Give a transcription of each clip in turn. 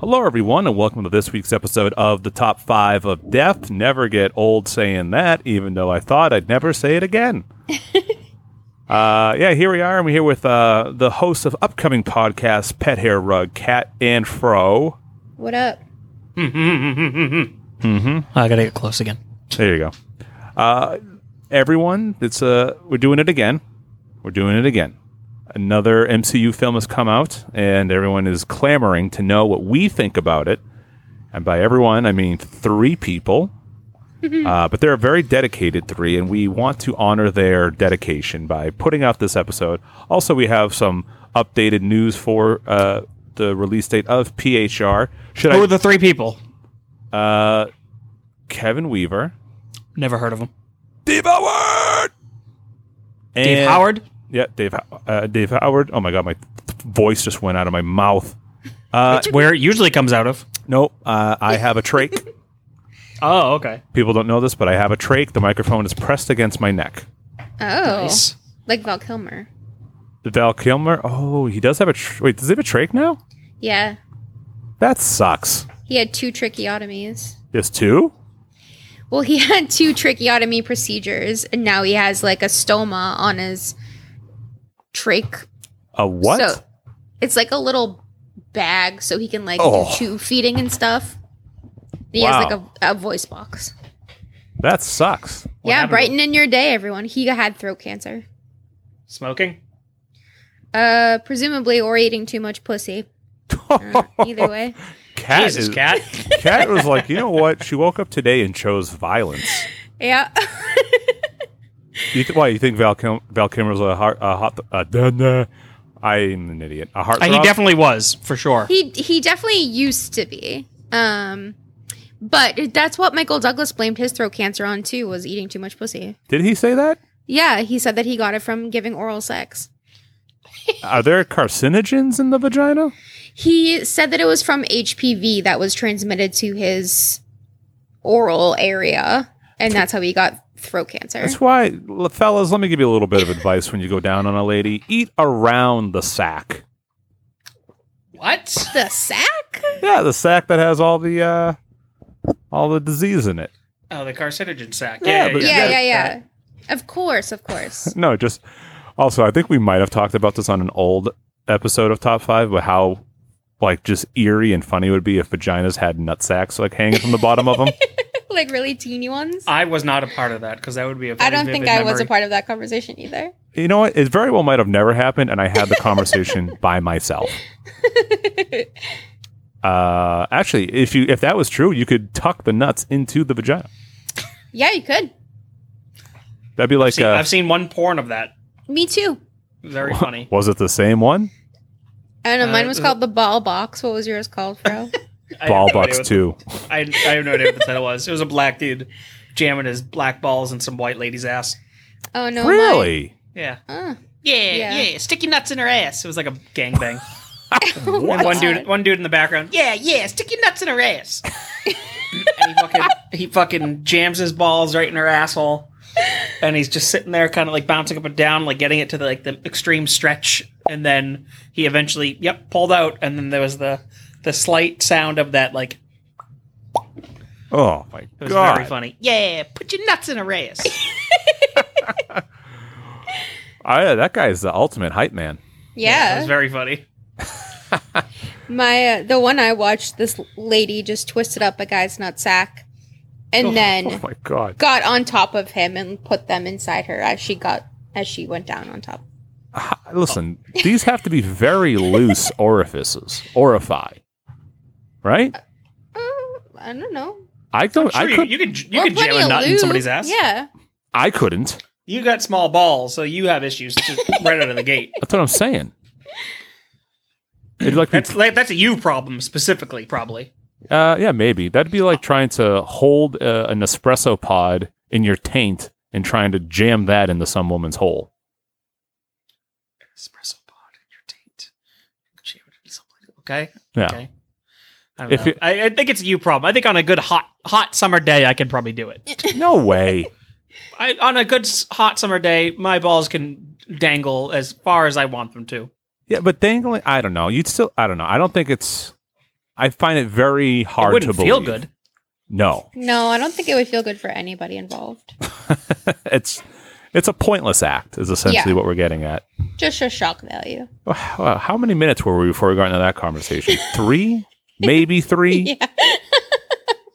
Hello, everyone, and welcome to this week's episode of the Top 5 of Death. Never get old saying that, even though I thought I'd never say it again. uh, yeah, here we are, and we're here with uh, the hosts of upcoming podcasts, Pet Hair Rug, Kat and Fro. What up? I gotta get close again. There you go. Uh, everyone, it's uh, we're doing it again. We're doing it again. Another MCU film has come out, and everyone is clamoring to know what we think about it. And by everyone, I mean three people. uh, but they're a very dedicated three, and we want to honor their dedication by putting out this episode. Also, we have some updated news for uh, the release date of PHR. Should Who I? are the three people? uh, Kevin Weaver, Never heard of him. Dave Howard, Dave And- Howard. Yeah, Dave. Uh, Dave Howard. Oh my god, my voice just went out of my mouth. Uh, That's where it usually comes out of. no, uh, I have a trach. Oh, okay. People don't know this, but I have a trach. The microphone is pressed against my neck. Oh, Nice. like Val Kilmer. The Val Kilmer. Oh, he does have a. Tr- Wait, does he have a trach now? Yeah, That sucks. he had two tracheotomies. Just two? Well, he had two tracheotomy procedures, and now he has like a stoma on his trach. A what? So it's like a little bag, so he can like Oh. do tube feeding and stuff. He Wow. has like a, a voice box. that sucks. yeah, brighten in your day, everyone. He had throat cancer. Smoking. Uh, presumably, or eating too much pussy. Uh, either way. Kat Jesus, is, cat. Kat was like, you know what? She woke up today and chose violence. Yeah. You th- why you think Val Kim- Val Kilmer's a heart a hot uh, duh, duh. I'm an idiot. A heart. Uh, he definitely was for sure. He he definitely used to be. Um but that's what Michael Douglas blamed his throat cancer on too, was eating too much pussy. Did he say that? Yeah, he said that he got it from giving oral sex. Are there carcinogens in the vagina? He said that it was from HPV that was transmitted to his oral area, and that's how he got throat cancer. That's why, fellas, let me give you a little bit of advice when you go down on a lady. Eat around the sack. what? The sack? Yeah, the sack that has all the uh all the disease in it. Oh, the carcinogen sack. Yeah, Yeah, yeah, Yeah, Yeah, yeah, yeah. Of course, of course. No, just also I think we might have talked about this on an old episode of Top Five, but how like just eerie and funny it would be if vaginas had nut sacks like hanging from the bottom of them. like really teeny ones. I was not a part of that because that would be a. I very don't think vivid I was a part of that conversation either. You know what? It very well might have never happened, and I had the conversation by myself. Uh, actually, if you if that was true, you could tuck the nuts into the vagina. Yeah, you could. That'd be like, See, uh, I've seen one porn of that. Me too. Very funny. was it the same one? I don't know. Mine Uh, was uh, called the ball box. What was yours called, Fro? I have Ball no bucks what- too. I, I have no idea what the title was. It was a black dude jamming his black balls in some white lady's ass. oh no, mine- Really? Yeah. Uh, Yeah, Yeah. yeah, Sticky nuts in her ass. It was like a gangbang. What? And one dude, one dude in the background. Yeah, yeah, stick your nuts in her ass. and he fucking, he fucking jams his balls right in her asshole, and he's just sitting there, kind of like bouncing up and down, like getting it to the like the extreme stretch, and then he eventually, yep, pulled out, and then there was the the slight sound of that, like Oh my it was god! very funny. Yeah, put your nuts in a ass. I, that guy's the ultimate hype man. it yeah. was very funny. My uh, the one I watched, this lady just twisted up a guy's nutsack, and Oh then my god! got on top of him and put them inside her as she got as she went down on top. Listen, these have to be very loose orifices. Orify, right? Uh, I don't know. I don't. Sure, I you, could. you could you Or could jam a of nut in somebody's ass. Yeah. I couldn't. You got small balls, so you have issues right out of the gate. That's what I'm saying. It'd like be, That's like, that's a you problem specifically, probably. uh, yeah, maybe that'd be like trying to hold uh, an espresso pod in your taint and trying to jam that into some woman's hole. Espresso pod in your taint. Jam it into something. Okay. Yeah. Okay. I, If know. it- I, I think it's a you problem. I think on a good hot hot summer day, I can probably do it. No way. I, on a good hot summer day, my balls can dangle as far as I want them to. Yeah, but dangling, I don't know. You'd still, I don't know. I don't think it's. I find it very hard wouldn't to believe. feel good. No, No, I don't think it would feel good for anybody involved. it's it's a pointless act. Is essentially Yeah. what we're getting at. Just a shock value. Wow, How many minutes were we before we got into that conversation? Three, maybe three. Yeah.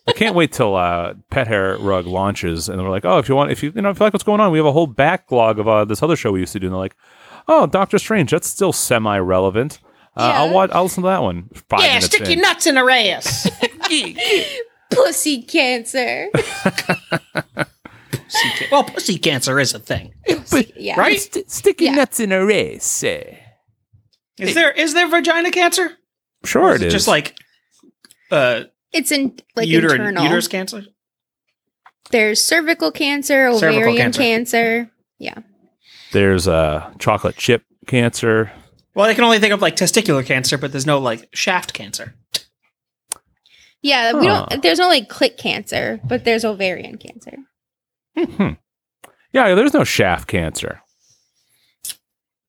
I can't wait till uh, Pet Hair Rug launches, and we're like, oh, if you want, if you you know, if you like what's going on, we have a whole backlog of uh, this other show we used to do. And they're like, oh, Doctor Strange, that's still semi relevant. Uh, I'll watch. I'll listen to that one. Five yeah, stick in. your nuts in a ass. Pussy cancer. Pussy ca- well, pussy cancer is a thing. yeah. Right? St- stick your Yeah. nuts in a race. eh. Is there is there vagina cancer? Sure, Or it is. Just like uh, It's in like uterine internal. uterus cancer. There's cervical cancer, Cervical ovarian cancer. cancer. Yeah. there's uh, chocolate chip cancer. Well, I can only think of like testicular cancer, but there's no like shaft cancer. Yeah, we don't there's no like clit cancer, but there's ovarian cancer. Hmm. Yeah, there's no shaft cancer.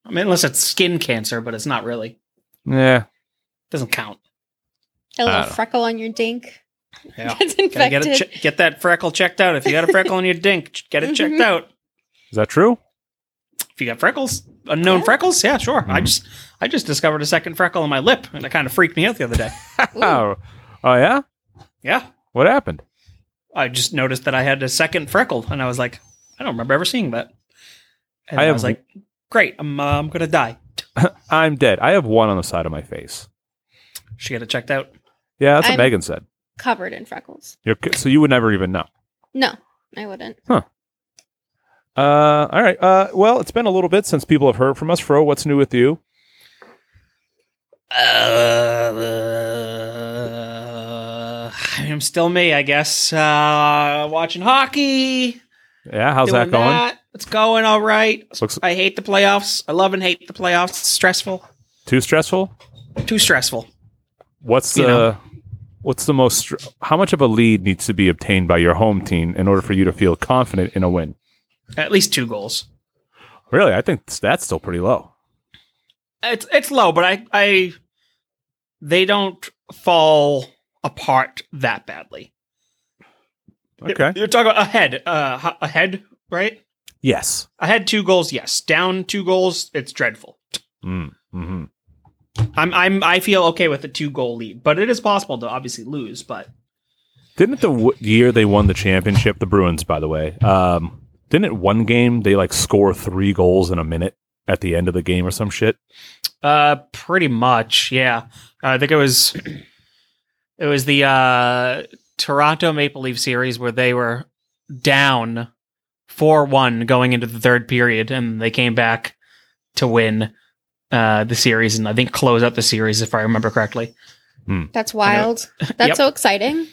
I mean, unless it's skin cancer, but it's not really. Yeah, Doesn't count. A little freckle on your dink. Yeah. Gets Gotta infected. get che- get that freckle checked out. If you got a freckle on your dink, get it checked Mhm. out. is that true? If you got freckles, unknown Yeah. freckles, yeah, sure. I Mhm. just I just discovered a second freckle on my lip, and it kind of freaked me out the other day. Oh, oh yeah. yeah, What happened? I just noticed that I had a second freckle, and I was like, I don't remember ever seeing that. And I I, have- was like, great, I'm uh, I'm gonna die. I'm dead. I have one on the side of my face. She got it checked out. Yeah, that's what I'm- Megan said. Covered in freckles. You're, so you would never even know. No, I wouldn't. Uh, all right. Uh, well, it's been a little bit since people have heard from us. Fro, what's new with you? Uh, I'm still me, I guess. Uh, watching hockey. Yeah, how's that going? It's going all right. Looks I hate the playoffs. I love and hate the playoffs. It's stressful. too stressful. Too stressful. What's You the know. what's the most? How much of a lead needs to be obtained by your home team in order for you to feel confident in a win? At least two goals. Really, I think that's still pretty low. It's it's low, but I I they don't fall apart that badly. Okay. You're talking about ahead, uh, ahead, right? Yes. Ahead two goals, yes. Down two goals, it's dreadful. Mm, hmm I'm I'm I feel okay with a two goal lead, but it is possible to obviously lose. But Didn't the w- year they won the championship, the Bruins, by the way, um, didn't it one game they like score three goals in a minute at the end of the game or some shit? uh, pretty much, yeah. I think it was it was the uh Toronto Maple Leaf series where they were down four one going into the third period, and they came back to win uh the series, and I think close out the series if I remember correctly. That's wild. That's Yep. so exciting.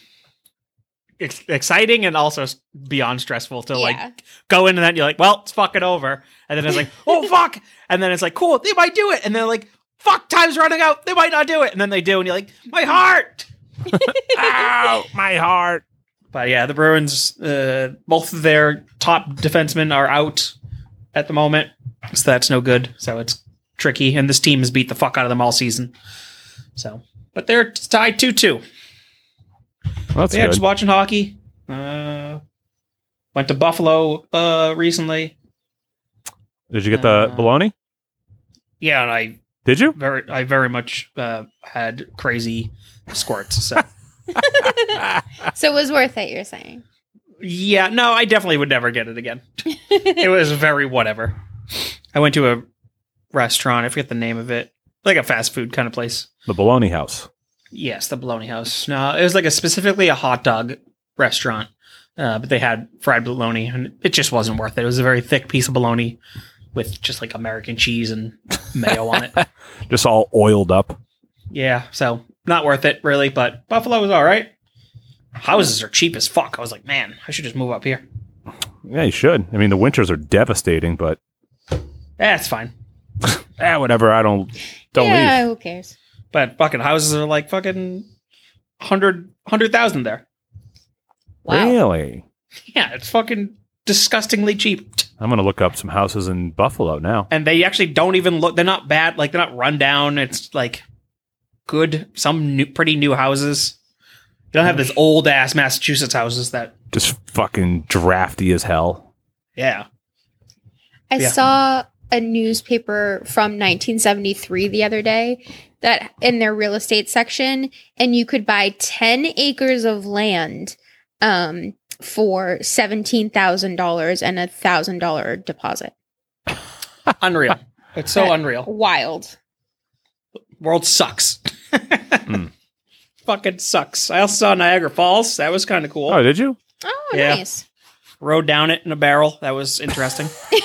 Ex- exciting and also beyond stressful to like go into that and you're like, well, it's fucking over. And then it's like, oh fuck. And then it's like, cool, they might do it. And then like, fuck, time's running out. They might not do it. And then they do, and you're like, my heart. Ow, my heart. But yeah, the Bruins, uh, both of their top defensemen are out at the moment. So that's no good. So it's tricky. And this team has beat the fuck out of them all season. So, but they're tied 2 2. That's Yeah, good. just watching hockey. Uh, went to Buffalo uh, recently. Did you get the uh, baloney? Yeah, and I Did you? very I very much uh, had crazy squirts. So So it was worth it, you're saying. yeah, no, I definitely would never get it again. It was very whatever. I went to a restaurant. I forget the name of it, like a fast food kind of place. The baloney house. Yes, the Bologna House. No, it was like a specifically a hot dog restaurant, uh, but they had fried bologna, and it just wasn't worth it. It was a very thick piece of bologna with just like American cheese and mayo on it. Just all oiled up. Yeah, so not worth it really, but Buffalo was all right. Houses are cheap as fuck. I was like, man, I should just move up here. Yeah, you should. I mean, the winters are devastating, but it's fine. eh, whatever. I don't don't yeah, leave. who cares? But fucking houses are like fucking hundred hundred thousand there. Wow. Really? Yeah, it's fucking disgustingly cheap. I'm gonna look up some houses in Buffalo now. And they actually don't even look. They're not bad. Like they're not run down. It's like good, some new, pretty new houses. You don't have this old ass Massachusetts houses that, Just fucking drafty as hell. yeah. I Yeah. saw a newspaper from 1973 the other day that in their real estate section, and you could buy 10 acres of land um, for $17,000 and a $1,000 deposit. Unreal. It's so That- unreal. Wild. World sucks. Fucking sucks. I also saw Niagara Falls. That was kind of cool. Oh, did you? Oh, Yeah. nice. Rode down it in a barrel. That was interesting.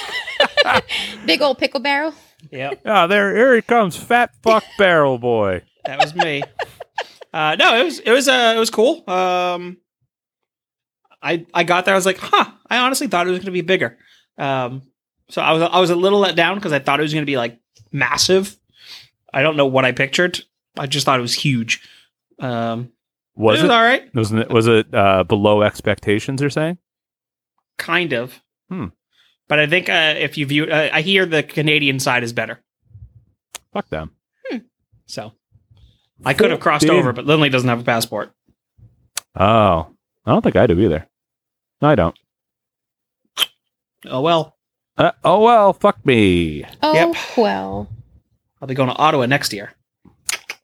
Big old pickle barrel. yeah, Ah, there, here he comes, fat fuck barrel boy. that was me. Uh, no, it was it was uh, it was cool. Um, I I got there. I was like, huh. I honestly thought it was going to be bigger. Um, so I was I was a little let down because I thought it was going to be like massive. I don't know what I pictured. I just thought it was huge. Um, Was it was it? all right, Wasn't it? Was it uh, below expectations? You're saying? kind of. Hmm. But I think uh, if you view, uh, I hear the Canadian side is better. Fuck them. So I could have crossed Fourteen. over, but Lindley doesn't have a passport. Oh, I don't think I do either. No, I don't. Oh well, Uh, oh well, fuck me. Oh, Yep. well. I'll be going to Ottawa next year.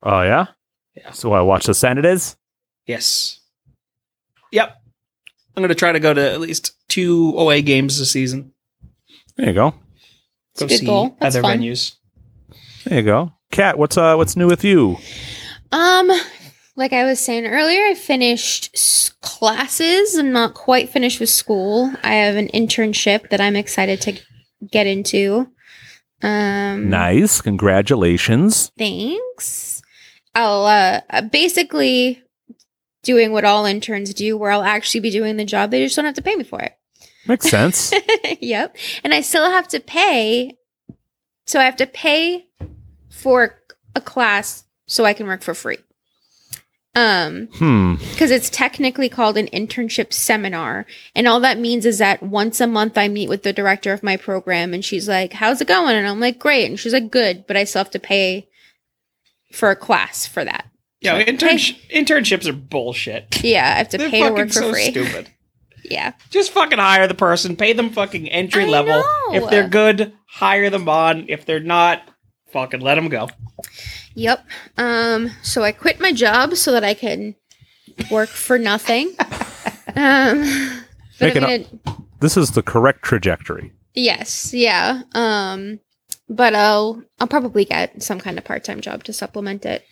Oh yeah. Yeah. So I watch the Senators. Yes. Yep. I'm going to try to go to at least two OA games this season. There you go. It's a Go good see goal. That's other fun. venues. There you go. Kat, what's uh, what's new with you? Um, like I was saying earlier, I finished s- classes. I'm not quite finished with school. I have an internship that I'm excited to get into. Um, Nice. Congratulations. Thanks. I'll uh uh, basically doing what all interns do, where I'll actually be doing the job. They just don't have to pay me for it. Makes sense. yep. And I still have to pay. So I have to pay for a class so I can work for free. Um, hmm. because it's technically called an internship seminar. And all that means is that once a month I meet with the director of my program and she's like, How's it going? And I'm like, Great. And she's like, Good, but I still have to pay for a class for that. Yeah, Like, intern- internships are bullshit. Yeah, I have to They're pay to work for so free. stupid. Yeah. Just fucking hire the person, pay them fucking entry I level. know. If they're good, hire them on. If they're not, fucking let them go. Yep. Um, so I quit my job so that I can work for nothing. Um, but Making I'm up- gonna, This is the correct trajectory. yes, yeah. Um, but I'll I'll probably get some kind of part time job to supplement it.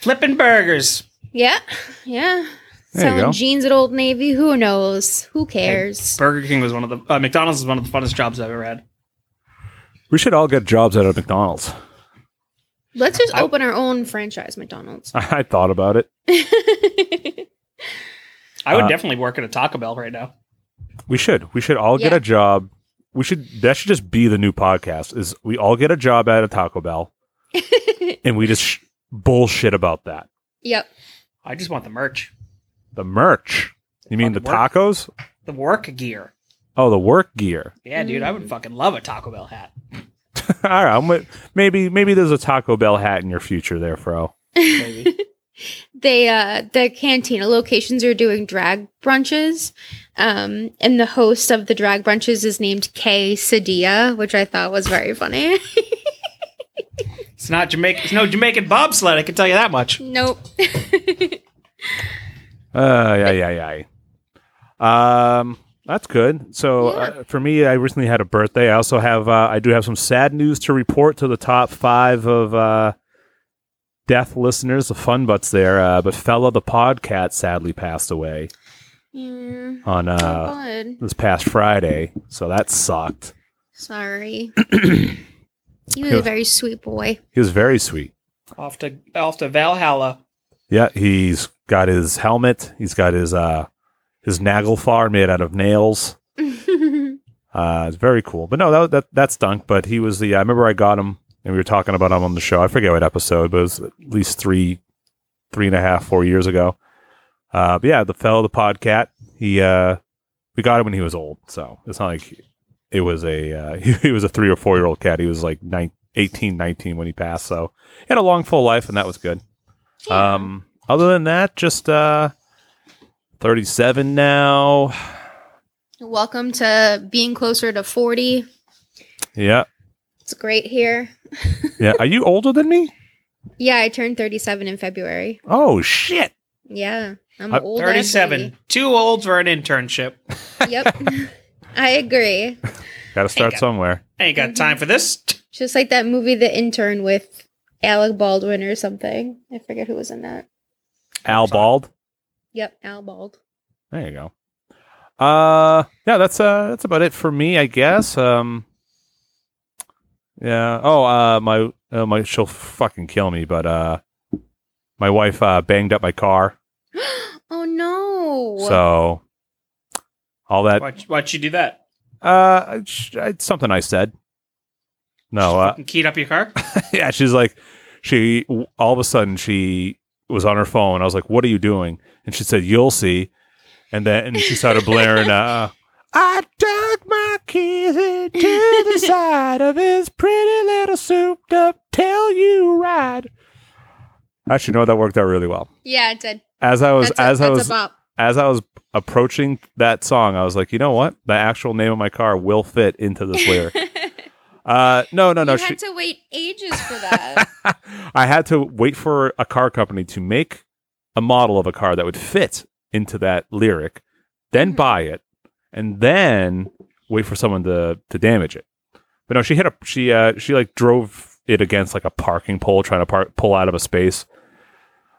Flipping burgers. Yeah, yeah. There you Selling go. jeans at Old Navy. Who knows? Who cares? Burger King was one of the uh, McDonald's is one of the funnest jobs I've ever had. We should all get jobs out of McDonald's. Let's just I- open our own franchise, McDonald's. I thought about it. I would Uh, definitely work at a Taco Bell right now. We should. We should all get Yeah. a job. We should. That should just be the new podcast. Is we all get a job at a Taco Bell, and we just sh- bullshit about that. yep. I just want the merch, The merch. You mean the work. tacos? the work gear. Oh, the work gear. Yeah, dude, I would fucking love a Taco Bell hat. all right. I'm wi- maybe maybe there's a Taco Bell hat in your future there, Fro. Maybe. they uh the cantina locations are doing drag brunches um and the host of the drag brunches is named Kay Sedia which i thought was very funny it's not Jamaican. It's no Jamaican bobsled. I can tell you that much. nope Uh, yeah, yeah, yeah. Um, that's good. So Yeah. uh, for me, I recently had a birthday. I also have, uh, I do have some sad news to report to the top five of uh, death listeners, the fun butts there. Uh, but fella the podcat sadly passed away yeah. on uh, God. this past Friday. So that sucked. sorry he was a very sweet boy He was very sweet. Off to off to Valhalla. Yeah, he's got his helmet. He's got his uh, his Nagelfar made out of nails. Uh, it's very cool. But no, that that that stunk. But he was the. I remember I got him, and we were talking about him on the show. I forget what episode, but it was at least three, three and a half, four years ago. Uh, but yeah, the fellow, the podcat. He uh, we got him when he was old, so it's not like it was a uh, he, he was a three or four year old cat. He was like nine, 18, 19 when he passed. So he had a long, full life, and that was good. Yeah. Um, other than that, just uh, 37 now. Welcome to being closer to 40. Yeah. It's great here. Yeah. Are you older than me? Yeah, I turned 37 in February. Oh, shit. Yeah, I'm Uh, old. 37. Too old for an internship. Yep. I agree. Got to start God. somewhere. Ain't got time for this. Just like that movie The Intern with Alec Baldwin or something. I forget who was in that. Al Bald. Yep, Al Bald. There you go. Uh, yeah, that's uh, that's about it for me, I guess. Um, yeah. Oh, uh, my, uh, my, she'll fucking kill me, but uh, my wife uh banged up my car, oh no. so all that. Why'd, why'd you do that? Uh, it's it's something I said. No, uh, keyed up your car? yeah, she's like, she all of a sudden she was on her phone. I was like, "What are you doing?" And she said, "You'll see." And then and she started blaring, uh, "I dug my keys into the side of his pretty little souped-up Telluride." Actually, no, that worked out really well. yeah, it did. As I was, a, as I was, as I was approaching that song, I was like, you know what? The actual name of my car will fit into this lyric. uh, no, no, no. you she- had to wait ages for that. I had to wait for a car company to make a model of a car that would fit into that lyric, then Mhm. buy it, and then wait for someone to to damage it. But no, she hit a she uh she like drove it against like a parking pole trying to park pull out of a space.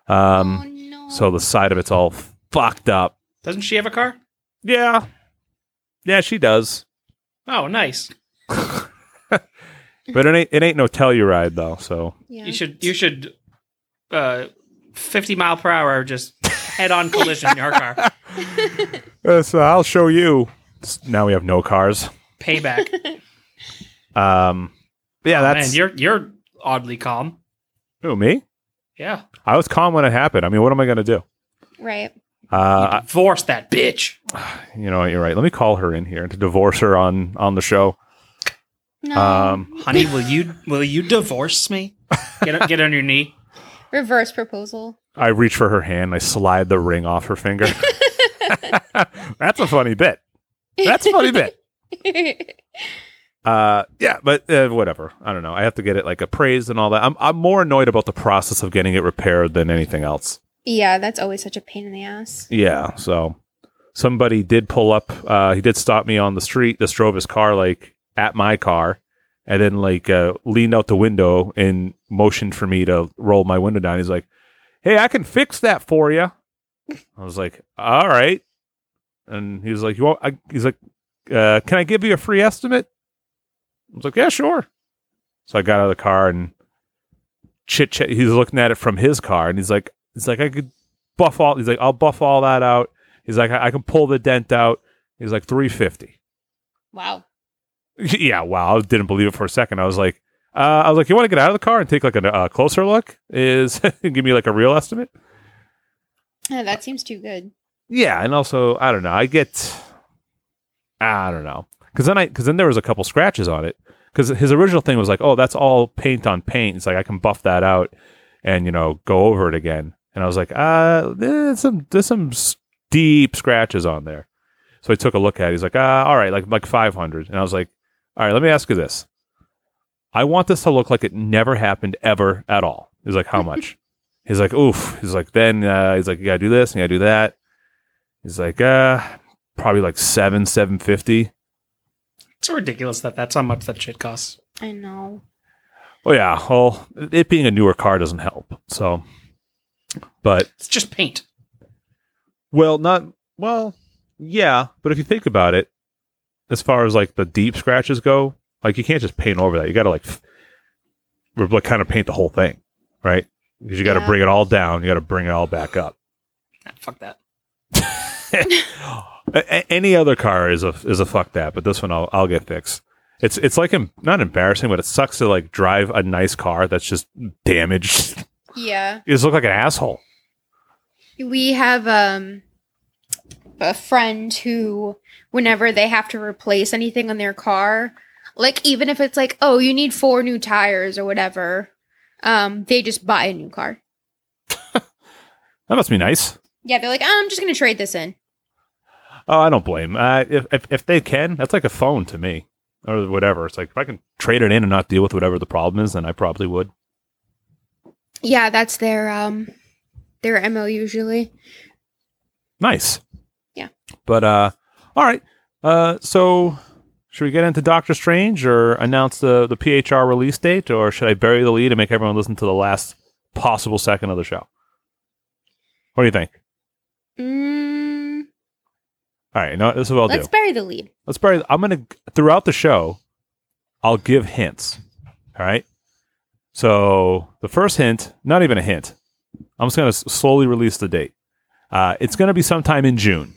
Um oh no. so the side of it's all fucked up. Doesn't she have a car? Yeah. Yeah, she does. Oh, nice. But it ain't it ain't no Telluride though, so yeah. You should, you should, uh, 50 mile per hour, just head on collision in your car. Uh, so I'll show you. Now we have no cars. Payback. Um, yeah, that's Man, you're, you're oddly calm. who me. Yeah. I was calm when it happened. I mean, what am I going to do? right. Uh, Divorce that bitch. You know, what, you're right. Let me call her in here to divorce her on on the show. No. Um, Honey, will you, will you divorce me? Get, get on your knee. Reverse proposal. I reach for her hand. I slide the ring off her finger. That's a funny bit. That's a funny bit. Uh, yeah, but uh, whatever. I don't know. I have to get it like appraised and all that. I'm I'm more annoyed about the process of getting it repaired than anything else. yeah, that's always such a pain in the ass. Yeah. So somebody did pull up. Uh, he did stop me on the street. Just drove his car like at my car, and then like uh, leaned out the window and motioned for me to roll my window down. He's like, "Hey, I can fix that for you." I was like, "All right." And he was like, "You want?" I, he's like, uh, "Can I give you a free estimate?" I was like, "Yeah, sure." So I got out of the car and chit chat. He's looking at it from his car, and he's like, "He's like, I could buff all." He's like, "I'll buff all that out." He's like, "I, I can pull the dent out." He's like, 350 Wow. yeah, wow. I didn't believe it for a second. I was like, uh, I was like, you want to get out of the car and take like a uh, closer look? Is give me like a real estimate? Yeah, that seems too good. Yeah, and also I don't know. I get, I don't know, because then I because then there was a couple scratches on it. Because his original thing was like, oh, that's all paint on paint. It's like I can buff that out and you know go over it again. And I was like, uh, there's some there's some deep scratches on there. So I took a look at it. He's like, uh, all right, like like 500. And I was like, all right, let me ask you this. I want this to look like it never happened ever at all. He's like, how much? he's like, oof. He's like, then uh, he's like, you gotta do this and you gotta do that. He's like, uh, probably like seven, seven fifty. It's ridiculous that that's how much that shit costs. I know. Oh yeah, well, it being a newer car doesn't help. So, but It's just paint. well, not well, yeah. But if you think about it, as far as like the deep scratches go, like you can't just paint over that. You got to like, like kind of paint the whole thing, right? Because you got to Yeah. bring it all down. You got to bring it all back up. Ah, fuck that. Any other car is a is a fuck that, but this one I'll I'll get fixed. It's it's like em- not embarrassing, but it sucks to like drive a nice car that's just damaged. Yeah. you just look like an asshole. We have um a friend who whenever they have to replace anything on their car, like even if it's like, oh, you need four new tires or whatever, um, they just buy a new car. That must be nice. Yeah, they're like, oh, I'm just going to trade this in. Oh, I don't blame. Uh, if, if if they can, that's like a phone to me, or whatever. It's like if I can trade it in and not deal with whatever the problem is, then I probably would. Yeah, that's their um their mo usually. Nice. But uh, all right. Uh, so should we get into Doctor Strange or announce the the PHR release date, or should I bury the lead and make everyone listen to the last possible second of the show? What do you think? Mm, All right, no, this is what I'll let's do. bury the lead. Let's bury. I'm gonna throughout the show, I'll give hints. All right. So the first hint, not even a hint. I'm just gonna slowly release the date. Uh, it's gonna be sometime in June.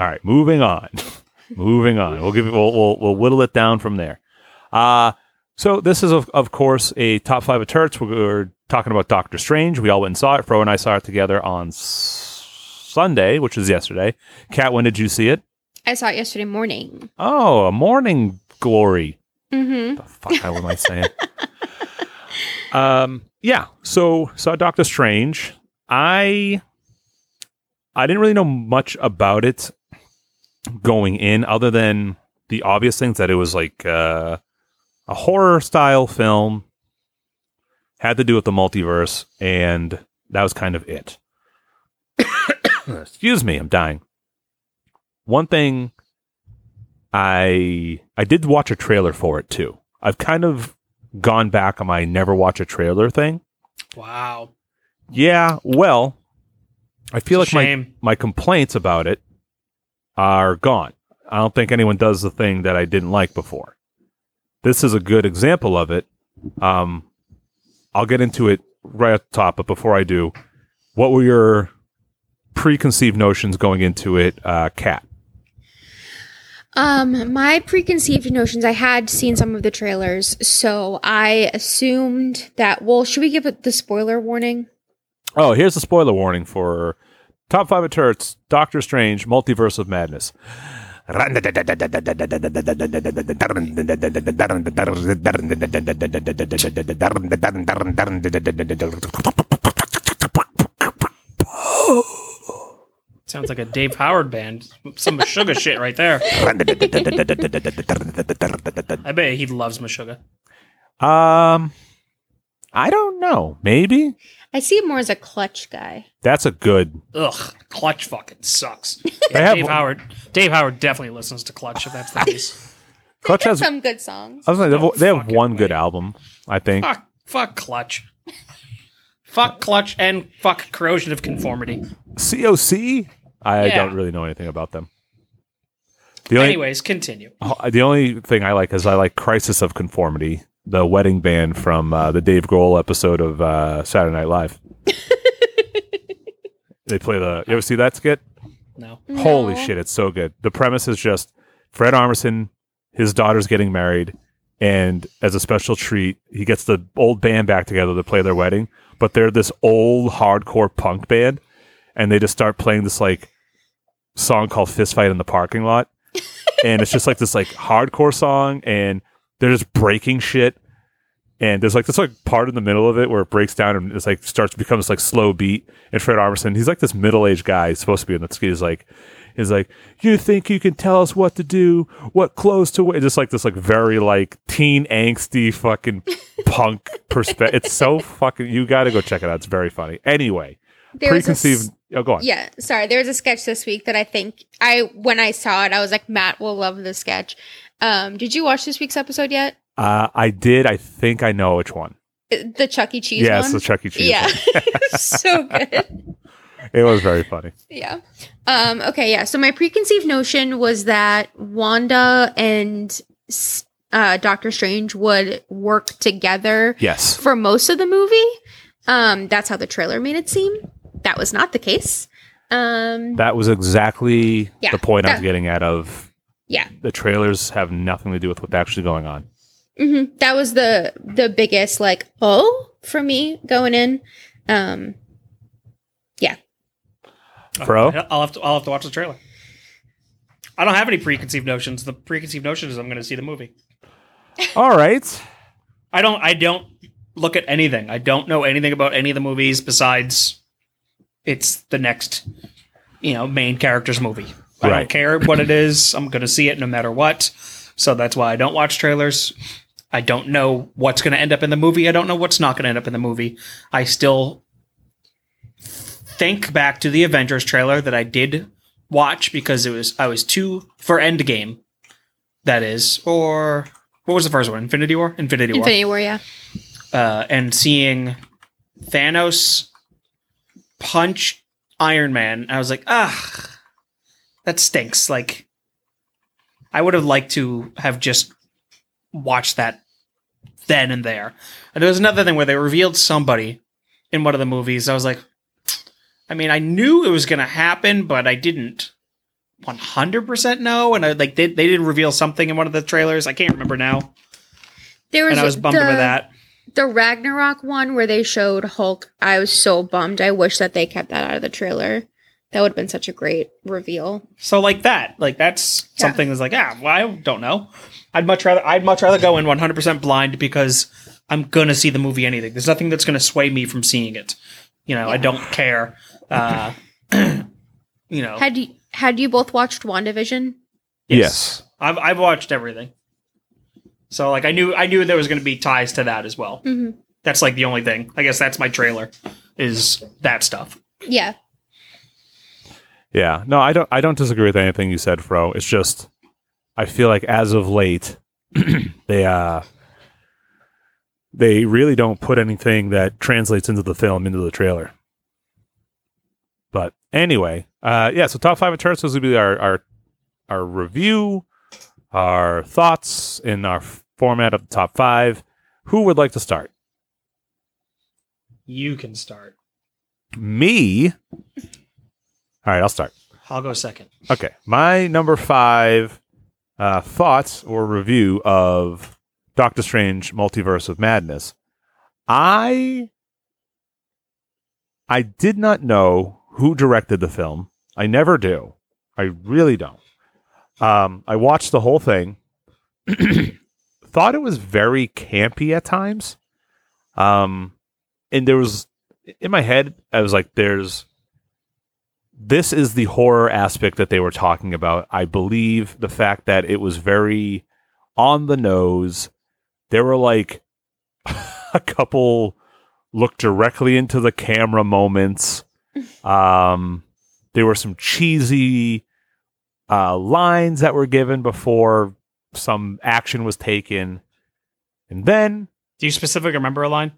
All right, moving on. moving on. We'll give it. We'll, we'll we'll whittle it down from there. Uh so this is of, of course a top five of. We're, we're talking about Doctor Strange. We all went and saw it. Fro and I saw it together on s- Sunday, which was yesterday. Kat, when did you see it? I saw it yesterday morning. Oh, a morning glory. Mm-hmm. The fuck hell am I saying? um, yeah. So saw Doctor Strange. I I didn't really know much about it going in, other than the obvious things that it was like uh, a horror style film, had to do with the multiverse, and that was kind of it. Excuse me, I'm dying. One thing I I did watch a trailer for it too. I've kind of gone back on my never watch a trailer thing. Wow. Yeah, well, I feel It's like my my complaints about it are gone. I don't think anyone does the thing that I didn't like before. This is a good example of it. Um, I'll get into it right at the top, but before I do, what were your preconceived notions going into it, uh, Kat? Um, my preconceived notions, I had seen some of the trailers, so I assumed that, well, should we give it the spoiler warning? Oh, here's the spoiler warning for Top 5 of Turts, Doctor Strange, Multiverse of Madness. Sounds like a Dave Howard band. Some Meshuggah shit right there. I bet he loves Meshuggah. Um, I don't know. Maybe I see him more as a clutch guy. that's a good. Ugh, Clutch fucking sucks. They have Dave Howard. Dave Howard definitely listens to Clutch if that's the case. Clutch has. Some good songs. I was like, they have- fucking one good way. album, I think. fuck, fuck Clutch. fuck Clutch and fuck Corrosion of Conformity. COC. I Yeah. don't really know anything about them. The only Anyways, continue. Oh, the only thing I like is I like Crisis of Conformity, the wedding band from uh, the Dave Grohl episode of uh, Saturday Night Live. they play the. You ever see that skit? No. Holy No. shit, it's so good. The premise is just Fred Armisen, his daughter's getting married, and as a special treat, he gets the old band back together to play their wedding. But they're this old hardcore punk band, and they just start playing this like song called "Fist Fight in the Parking Lot," and it's just like this like hardcore song, and they're just breaking shit. And there's like this like part in the middle of it where it breaks down and it's like starts to become this like slow beat. And Fred Armisen, he's like this middle aged guy. He's supposed to be in the skit. He's like, he's like, you think you can tell us what to do, what clothes to wear? Just like this like very like teen angsty fucking punk perspective. It's so fucking. You got to go check it out. It's very funny. Anyway, There was a preconceived. oh, go on. Yeah, sorry. There was a sketch this week that I think I when I saw it, I was like, Matt will love this sketch. Um, did you watch this week's episode yet? Uh, I did. I think I know which one. Uh, The Chuck E. Cheese yes, one. the Chuck E. Cheese. yeah, so good. it was very funny. Yeah. Um, okay, yeah. So my preconceived notion was that Wanda and uh, Doctor Strange would work together Yes. for most of the movie. Um, that's how the trailer made it seem. That was not the case. Um, That was exactly Yeah, the point I was getting at. Of yeah. the trailers have nothing to do with what's actually going on. Hmm That was the the biggest like oh for me going in. Um, yeah, Bro? I'll have to. I'll have to watch the trailer. I don't have any preconceived notions. The preconceived notion is I'm going to see the movie. All right. I don't. I don't look at anything. I don't know anything about any of the movies besides it's the next, you know, main character's movie. I Right. don't care what it is. I'm going to see it no matter what. So that's why I don't watch trailers. I don't know what's going to end up in the movie. I don't know what's not going to end up in the movie. I still think back to the Avengers trailer that I did watch because it was I was too for Endgame. That is, or what was the first one? Infinity War. Infinity War Infinity War, yeah. uh, and seeing Thanos punch Iron Man, I was like, ah, that stinks. Like, I would have liked to have just watched that then and there. And there was another thing where they revealed somebody in one of the movies. I was like, I mean, I knew it was going to happen, but I didn't 100% know. And I like they, they did reveal something in one of the trailers. I can't remember now. There was And I was bummed the, about that. The Ragnarok one where they showed Hulk. I was so bummed. I wish that they kept that out of the trailer. That would have been such a great reveal. So like that, like that's Yeah. something that's like, ah, well, I don't know. I'd much rather I'd much rather go in 100% blind because I'm gonna see the movie anything. There's nothing that's gonna sway me from seeing it. You know, I don't care. Uh, you know, Had you had you both watched WandaVision? Yes. I've I've watched everything. So like I knew I knew there was gonna be ties to that as well. Mm-hmm. That's like the only thing. I guess that's my trailer is that stuff. Yeah. Yeah. No, I don't I don't disagree with anything you said, Fro. It's just I feel like as of late they uh they really don't put anything that translates into the film into the trailer. But anyway, uh yeah, so top five of turrets will be our our our review, our thoughts in our format of the top five. Who would like to start? You can start. Me. All right, I'll start. I'll go second. Okay, my number five uh, thoughts or review of Doctor Strange: Multiverse of Madness. I I did not know who directed the film. I never do. I really don't. Um, I watched the whole thing. Thought it was very campy at times. Um, and there was in my head, I was like, "There's." This is the horror aspect that they were talking about. I believe the fact that it was very on the nose. There were like a couple look directly into the camera moments. Um, there were some cheesy uh, lines that were given before some action was taken, and then Do you specifically remember a line?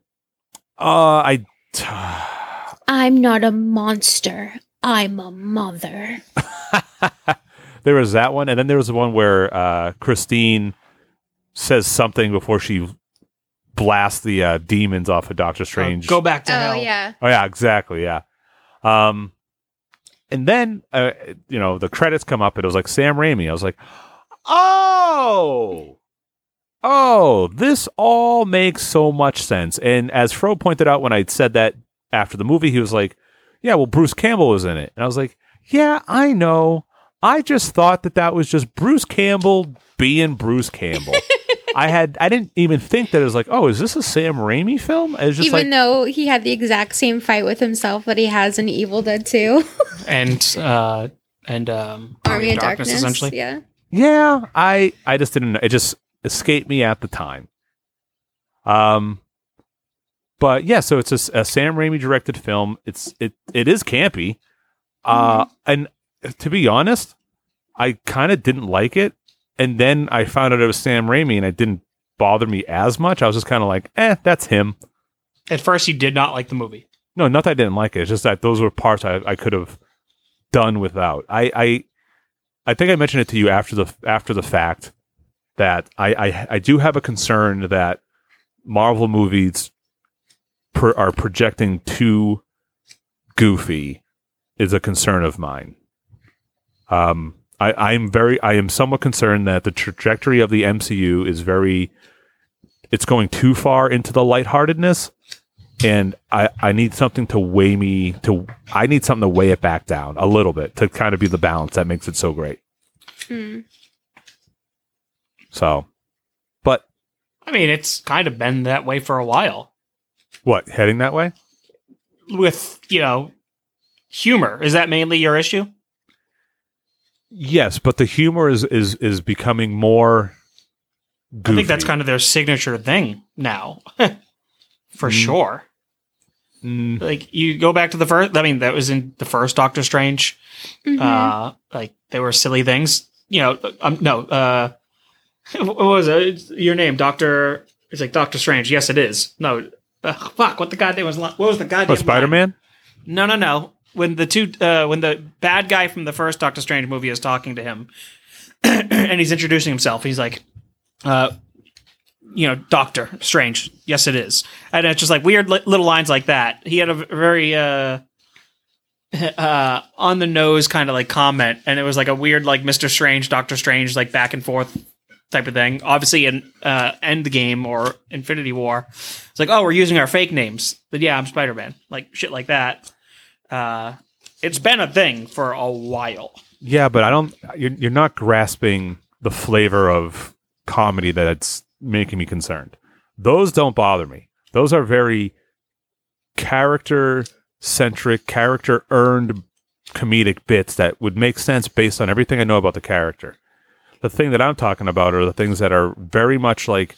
uh, I. I'm not a monster. I'm a mother. there was that one, and then there was the one where uh, Christine says something before she blasts the uh, demons off of Doctor Strange. Go back to Oh hell. yeah. Oh yeah, exactly. Yeah. Um, and then uh, you know the credits come up, and it was like Sam Raimi. I was like, oh, oh, this all makes so much sense. And as Fro pointed out when I said that after the movie, he was like, yeah, well, Bruce Campbell was in it, and I was like, yeah, I know. I just thought that that was just Bruce Campbell being Bruce Campbell. I had I didn't even think that it was like, oh, is this a Sam Raimi film? It was just Even like, though he had the exact same fight with himself that he has in Evil Dead 2. And uh and um Army of Darkness. essentially. Yeah. Yeah, I I just didn't know. It just escaped me at the time. Um, but yeah, so it's a Sam Raimi directed film. It's it it is campy. Uh, and to be honest, I kind of didn't like it. And then I found out it was Sam Raimi, and it didn't bother me as much. I was just kind of like, eh, that's him. At first you did not like the movie. No, not that I didn't like it. It's just that those were parts I, I could have done without. I, I I think I mentioned it to you after the after the fact that I I, I do have a concern that Marvel movies per, are projecting too goofy is a concern of mine. Um, I, I'm very I am somewhat concerned that the trajectory of the MCU is very it's going too far into the lightheartedness and I, I need something to weigh me to I need something to weigh it back down a little bit to kind of be the balance that makes it so great. Hmm. So, but I mean, it's kind of been that way for a while. What heading that way? With, you know, humor. Is that mainly your issue? Yes, but the humor is is is becoming more. Goofy. I think that's kind of their signature thing now, for Mm. sure. Mm, Like you go back to the first. I mean, that was in the first Doctor Strange. Mhm. Uh, like there were silly things. You know, um, no. Uh, what was it? Your name, Doctor? It's like Doctor Strange. Yes, it is. No, uh, fuck. What the goddamn was? What was the goddamn? oh, Spider Man. No, no, no. When the two, uh, when the bad guy from the first Doctor Strange movie is talking to him, and he's introducing himself, he's like, uh, you know, Doctor Strange. Yes, it is. And it's just like weird li- little lines like that. He had a very uh, uh, on the nose kind of like comment, and it was like a weird like Mister Strange, Doctor Strange, like back and forth type of thing. Obviously, in uh, Endgame or Infinity War, it's like, oh, we're using our fake names. But yeah, I'm Spider Man. Like shit like that. Uh, it's been a thing for a while. Yeah, but I don't. You're, you're not grasping the flavor of comedy that's making me concerned. Those don't bother me. Those are very character centric, character earned comedic bits that would make sense based on everything I know about the character. The thing that I'm talking about are the things that are very much like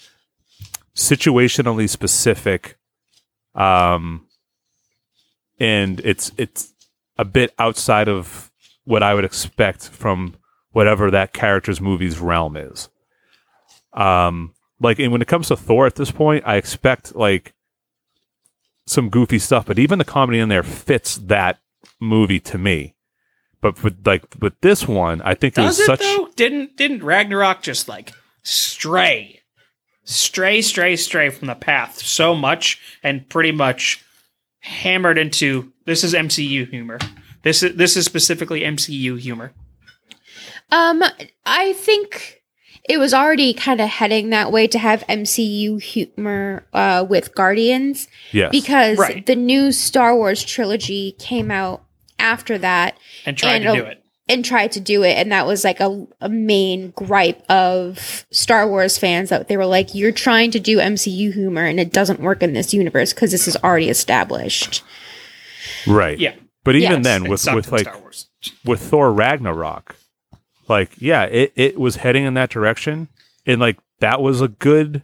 situationally specific, um, and it's it's a bit outside of what I would expect from whatever that character's movie's realm is. Um, like, and when it comes to Thor at this point, I expect like some goofy stuff, but even the comedy in there fits that movie to me. But with like with this one, I think it Does was it such. though? Didn't didn't Ragnarok just like stray, stray, stray, stray from the path so much, and pretty much hammered into this is MCU humor. This is this is specifically MCU humor. Um, I think it was already kind of heading that way to have MCU humor uh, with Guardians Yes, because Right. the new Star Wars trilogy came out after that And tried And to a- do it. and tried to do it, and that was like a, a main gripe of Star Wars fans that they were like, "You're trying to do MCU humor, and it doesn't work in this universe because this is already established." right. Yeah, But even Yes. then, with with like Star Wars. with Thor Ragnarok, like yeah, it, it was heading in that direction, and like that was a good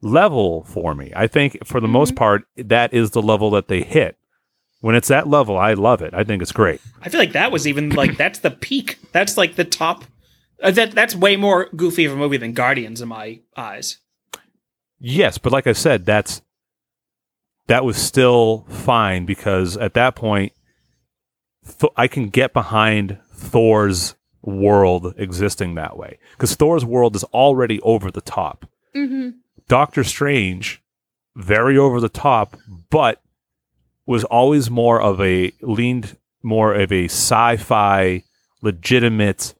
level for me. I think for the most mm-hmm. part, that is the level that they hit. When it's that level, I love it. I think it's great. I feel like that was even like that's the peak. That's like the top. Uh, that that's way more goofy of a movie than Guardians in my eyes. Yes, but like I said, that's that was still fine because at that point, th- I can get behind Thor's world existing that way because Thor's world is already over the top. Mm-hmm. Doctor Strange, very over the top, but was always more of a leaned more of a sci-fi, legitimate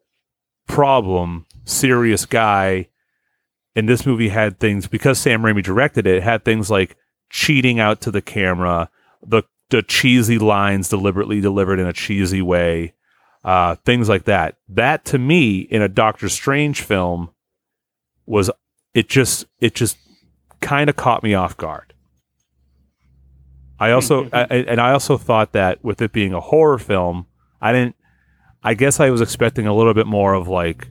problem, serious guy. And this movie had things because Sam Raimi directed it, it had things like cheating out to the camera, the the cheesy lines deliberately delivered in a cheesy way, uh, things like that. That to me, in a Doctor Strange film, was it just it just kind of caught me off guard. I also I, I- and I also thought that with it being a horror film, I didn't. I guess I was expecting a little bit more of like,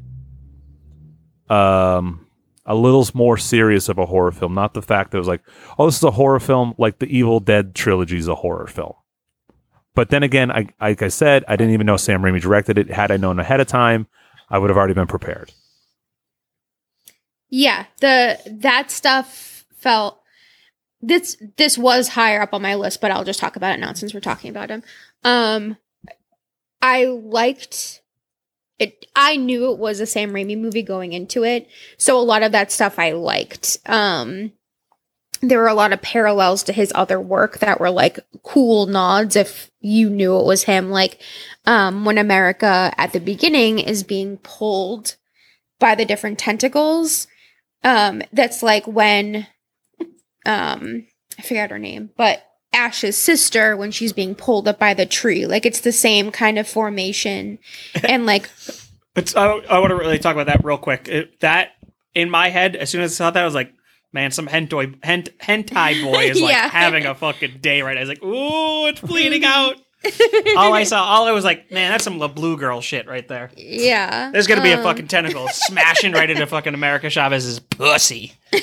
um, a little more serious of a horror film, not the fact that it was like, oh, this is a horror film, like the Evil Dead trilogy is a horror film. But then again, I like I said, I didn't even know Sam Raimi directed it. Had I known ahead of time, I would have already been prepared. Yeah, the that stuff felt this this was higher up on my list, but I'll just talk about it now since we're talking about him. Um I liked it I knew it was a Sam Raimi movie going into it, so a lot of that stuff I liked. Um there were a lot of parallels to his other work that were like cool nods if you knew it was him like um when America at the beginning is being pulled by the different tentacles um that's like when um i forgot her name but ash's sister when she's being pulled up by the tree like it's the same kind of formation and like It's, I, I want to really talk about that real quick. It, that in my head, as soon as I saw that, I was like, "Man, some hentai hent, hentai boy is like Yeah. having a fucking day right." now. I was like, "Ooh, it's bleeding out." All I saw, all I was like, man, that's some La Blue Girl shit right there. Yeah. There's gonna be a um, fucking tentacle smashing right into fucking America Chavez's pussy.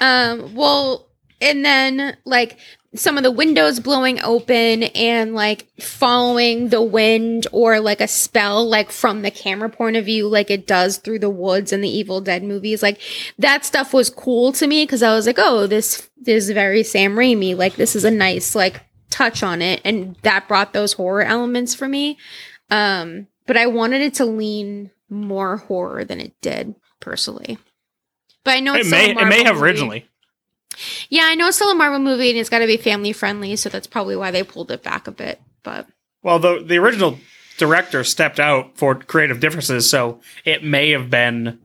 Um, well, and then like some of the windows blowing open and like following the wind or like a spell like from the camera point of view like it does through the woods and the Evil Dead movies like that stuff was cool to me cuz I was like oh this, this is very Sam Raimi like this is a nice like touch on it and that brought those horror elements for me um but I wanted it to lean more horror than it did personally but I know It may, it may have movie. originally. Yeah, I know it's still a Marvel movie and it's got to be family friendly, so that's probably why they pulled it back a bit. But Well, the the original director stepped out for creative differences, so it may have been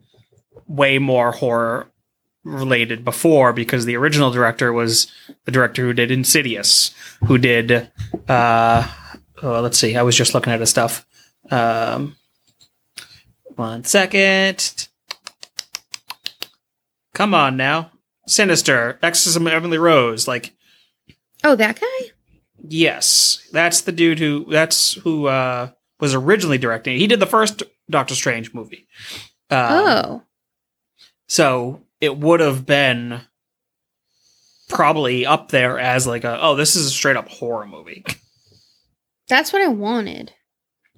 way more horror related before because the original director was the director who did Insidious, who did uh oh, let's see, I was just looking at his stuff. Um one second. Come on now. Sinister, Exorcism of Emily Rose, like oh, that guy. Yes, that's the dude who that's who uh, was originally directing. He did the first Doctor Strange movie. Um, oh, so it would have been probably up there as like a oh this is a straight up horror movie. that's what I wanted.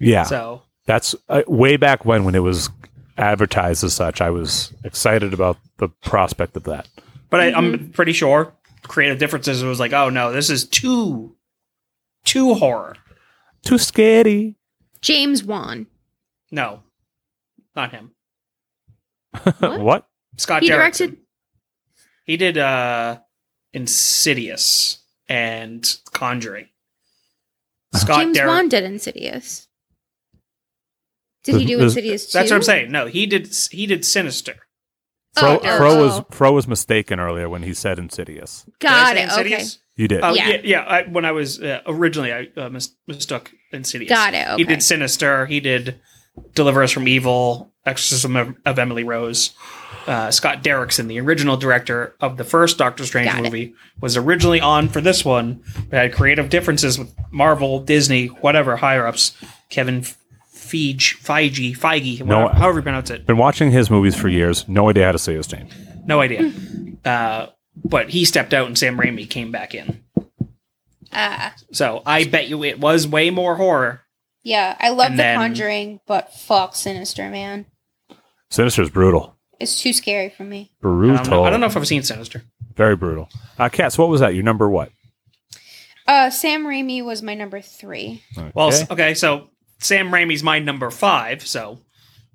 Yeah, So that's uh, way back when when it was advertised as such. I was excited about the prospect of that. but I, I'm pretty sure creative differences was like oh no this is too too horror. Too scary. James Wan. No, not him. What? what? Scott He Derrickson. directed. He did uh Insidious and Conjuring. Scott James Derrick. Wan did Insidious. Did he do Insidious too? That's what I'm saying. No, he did. He did Sinister. Fro, Oh, oh, Fro was oh. Fro was mistaken earlier when he said Insidious. Got Did I it. say Okay. You did. Oh Yeah. yeah, yeah. I, when I was uh, originally, I uh, mis- mistook Insidious. Got it. He did Sinister. He did Deliver Us from Evil, Exorcism of, of Emily Rose. Uh, Scott Derrickson, the original director of the first Doctor Strange Got it. movie, was originally on for this one, but had creative differences with Marvel, Disney, whatever higher ups. Kevin Feige, Feige, Feige, No, whatever, however you pronounce it. Been watching his movies for years. No idea how to say his name. No idea. uh, but he stepped out and Sam Raimi came back in. Ah, So I bet you it was way more horror. yeah. I love And The then- Conjuring, but fuck Sinister, man. Sinister's brutal. It's too scary for me. I don't, Brutal. know, I don't know if I've seen Sinister. Very brutal. Uh, Cass, what was that? Your number what? Uh, Sam Raimi was my number three. Well, Okay. s- okay, so Sam Raimi's my number five. So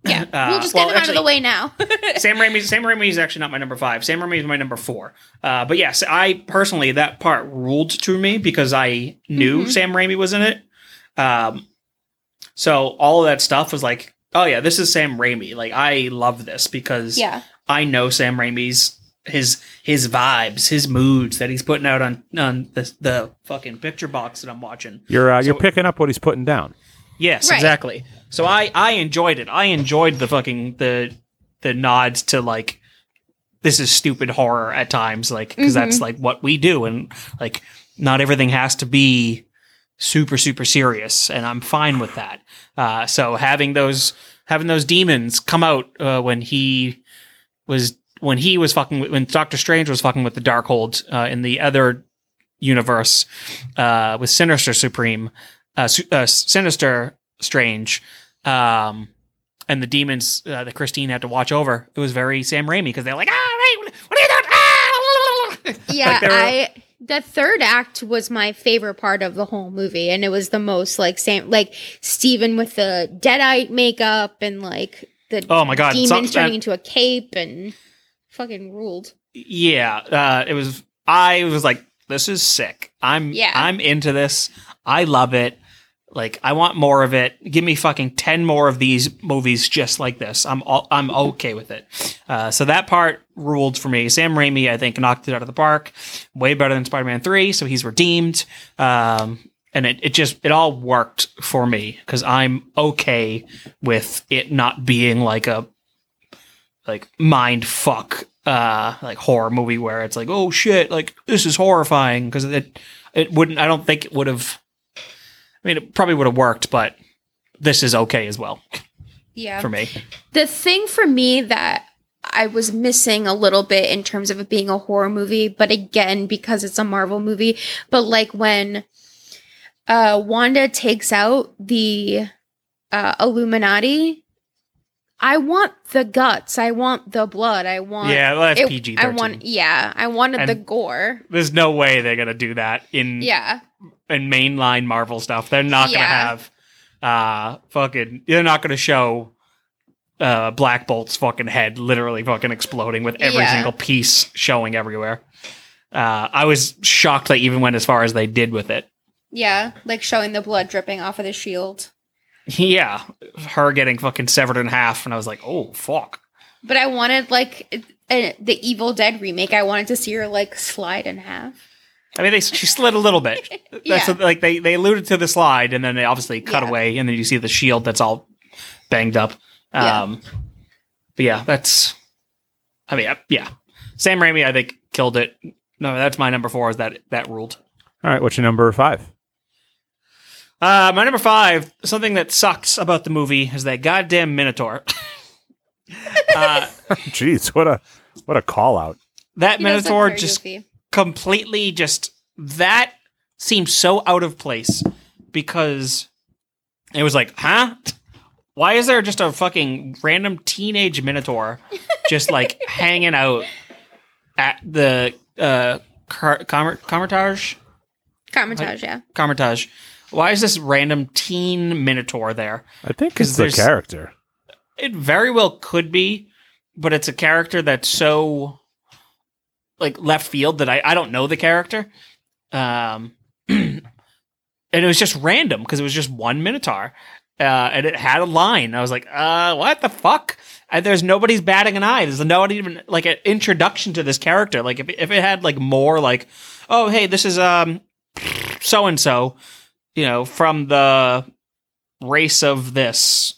Yeah, Uh, we'll just well, get them out of the way now. Sam Raimi, Sam Raimi is actually not my number five. Sam Raimi is my number four. Uh, but yes, I personally that part ruled to me because I knew Mhm. Sam Raimi was in it. Um, so all of that stuff was like, oh yeah, this is Sam Raimi. Like I love this because yeah, I know Sam Raimi's his his vibes, his moods that he's putting out on on the the fucking picture box that I'm watching. You're uh, you're picking up what he's putting down. Yes, Right. exactly. So I I enjoyed it. I enjoyed the fucking the the nods to like this is stupid horror at times, like because that's like what we do, and like not everything has to be super super serious, and I'm fine with that. Uh, so having those having those demons come out uh, when he was when he was fucking with, when Doctor Strange was fucking with the Darkhold uh, in the other universe uh, with Sinister Supreme, uh, uh, Sinister Strange, um, and the demons uh, that Christine had to watch over. It was very Sam Raimi because they're like, ah, right, what are you doing? Ah! yeah. Like, were- I the third act was my favorite part of the whole movie, and it was the most like Sam, like Stephen with the deadite makeup and like the Oh my god! demons so- turning uh, into a cape and fucking ruled. yeah, uh, it was. I was like, this is sick. I'm Yeah. I'm into this. I love it. Like I want more of it. Give me fucking ten more of these movies just like this. I'm all, I'm okay with it. Uh, so that part ruled for me. Sam Raimi, I think, knocked it out of the park. Way better than Spider Man Three. So he's redeemed. Um, and it, it just it all worked for me because I'm okay with it not being like a like mind fuck uh like horror movie where it's like oh shit like this is horrifying because it it wouldn't I don't think it would have I mean, it probably would have worked, but this is okay as well Yeah. for me. The thing for me that I was missing a little bit in terms of it being a horror movie, but again, because it's a Marvel movie, but like when uh Wanda takes out the uh Illuminati, I want the guts, I want the blood, I want Yeah, well, that's PG I want yeah, I wanted the gore. There's no way they're gonna do that in Yeah. in mainline Marvel stuff. They're not gonna have uh fucking. They're not gonna show uh Black Bolt's fucking head literally fucking exploding with every Yeah. single piece showing everywhere. Uh, I was shocked they even went as far as they did with it. Yeah, like showing the blood dripping off of the shield. Yeah, her getting fucking severed in half, and I was like, oh fuck. But I wanted like uh, the Evil Dead remake. I wanted to see her like slide in half. I mean, they she slid a little bit. That's Yeah. what- like they they alluded to the slide, and then they obviously cut Yeah. away, and then you see the shield that's all banged up. Yeah. Um, but yeah, that's. I mean, yeah, Sam Raimi, I think killed it. No, that's my number four. Is that that ruled? All right, what's your number five? Uh, my number five. Something that sucks about the movie is that goddamn Minotaur. uh, Jeez, what a what a call out. that He Minotaur just goofy. completely just that seems so out of place because it was like, huh? Why is there just a fucking random teenage minotaur just like hanging out at the uh car- Comer- Comertage? Carmitage, yeah. Comertage. Why is this random teen minotaur there? I think 'Cause it's the there's- character. It very well could be, but it's a character that's so like left field that I, I don't know the character. Um, and it was just random because it was just one Minotaur. Uh, and it had a line. I was like, uh, what the fuck? And there's nobody's batting an eye. There's not even like an introduction to this character. Like if, if it had like more like, oh, hey, this is, um, so and so, you know, from the race of this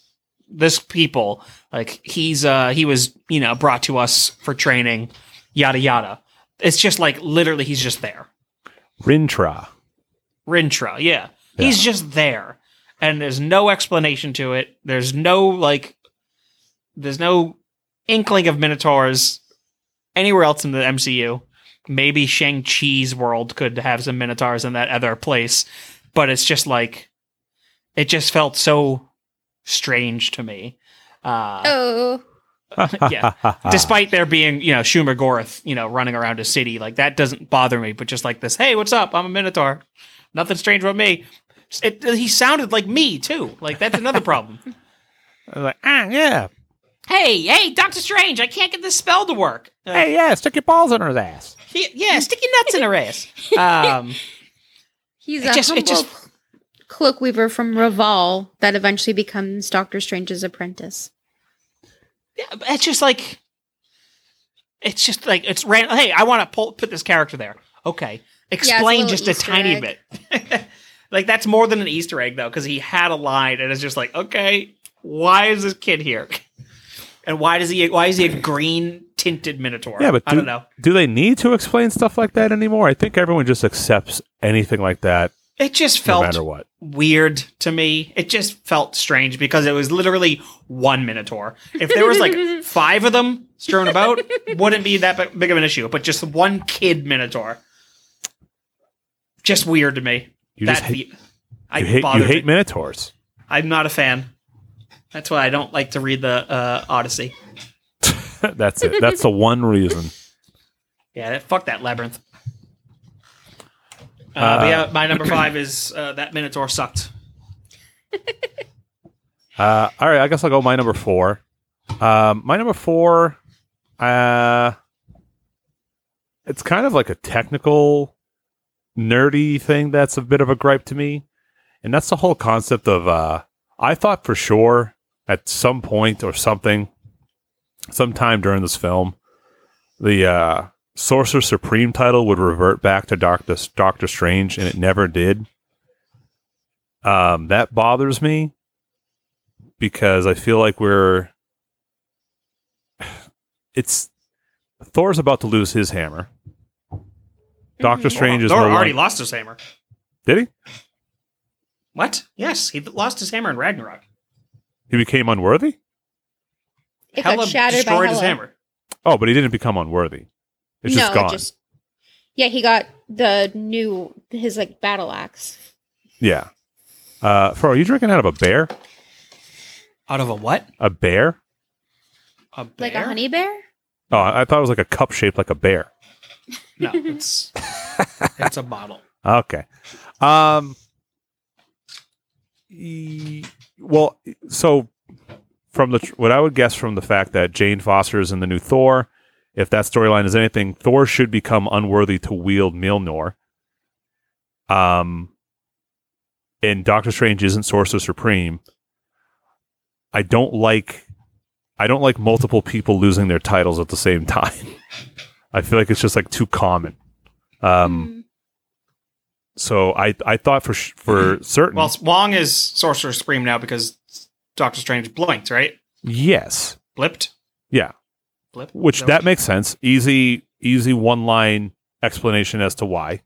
this people like he's uh he was you know brought to us for training yada yada it's just like literally he's just there Rintrah. Rintrah yeah he's just there and there's no explanation to it. There's no like there's no inkling of minotaurs anywhere else in the mcu maybe shang-chi's world could have some minotaurs in that other place but it's just like it just felt so strange to me. Uh Oh, yeah. despite there being you know Shuma-Gorath you know running around a city like that doesn't bother me but just like this hey what's up? I'm a Minotaur. Nothing strange about me it, he sounded like me too like that's another problem I was like, ah, yeah. hey hey Doctor Strange I can't get this spell to work Uh, Hey, yeah, stick your balls in her ass. he- yeah stick your nuts in her ass um he's a just- humble just- cloak weaver from R'Vaal that eventually becomes Doctor Strange's apprentice. yeah, it's just like it's just like it's random. hey I want to put this character there okay explain little just a Easter tiny egg. bit like that's more than an easter egg though because he had a line and it's just like okay why is this kid here and why does he why is he a green tinted minotaur Yeah, but i do, don't know do they need to explain stuff like that anymore? I think everyone just accepts anything like that it just no felt matter what. weird to me. It just felt strange because it was literally one Minotaur. If there was like five of them strewn about, wouldn't be that big of an issue. But just one kid Minotaur, just weird to me. You that just hate, be- I you hate, you hate minotaurs. I'm not a fan. That's why I don't like to read the uh, Odyssey. That's it. That's the one reason. Yeah, that- fuck that labyrinth. Uh, but yeah, my number five is uh, that Minotaur sucked. Uh, all right, I guess I'll go my number four. Um, my number four, uh, it's kind of like a technical, nerdy thing that's a bit of a gripe to me, and that's the whole concept of. Uh, I thought for sure at some point or something, sometime during this film, the uh, Sorcerer Supreme title would revert back to Doctor Doctor Strange, and it never did. Um, that bothers me because I feel like we're it's Thor's about to lose his hammer. Doctor Strange is Thor no already longer- lost his hammer. Did he? What? Yes, he lost his hammer in Ragnarok. He became unworthy. It Hela got shattered by destroyed his Hela. hammer. Oh, but he didn't become unworthy. It's no, just gone. It just, yeah, he got the new his like battle axe. Yeah. Uh, Fro, are you drinking out of a bear? Out of a what? A bear? A bear? Like a honey bear? Oh, I thought it was like a cup shaped like a bear. No, it's it's a bottle. Okay. Um. e- Well, so from the what I would guess from the fact that Jane Foster is in the new Thor, if that storyline is anything, Thor should become unworthy to wield Mjolnir. Um. And Doctor Strange isn't Sorcerer Supreme. I don't like. I don't like multiple people losing their titles at the same time. I feel like it's just like too common. Um. Hmm. So I I thought for sh- for certain. Well, Wong is Sorcerer Supreme now because Doctor Strange blinked, right? yes, Blipped. yeah, Blip. which that makes sense. Easy easy one line explanation as to why.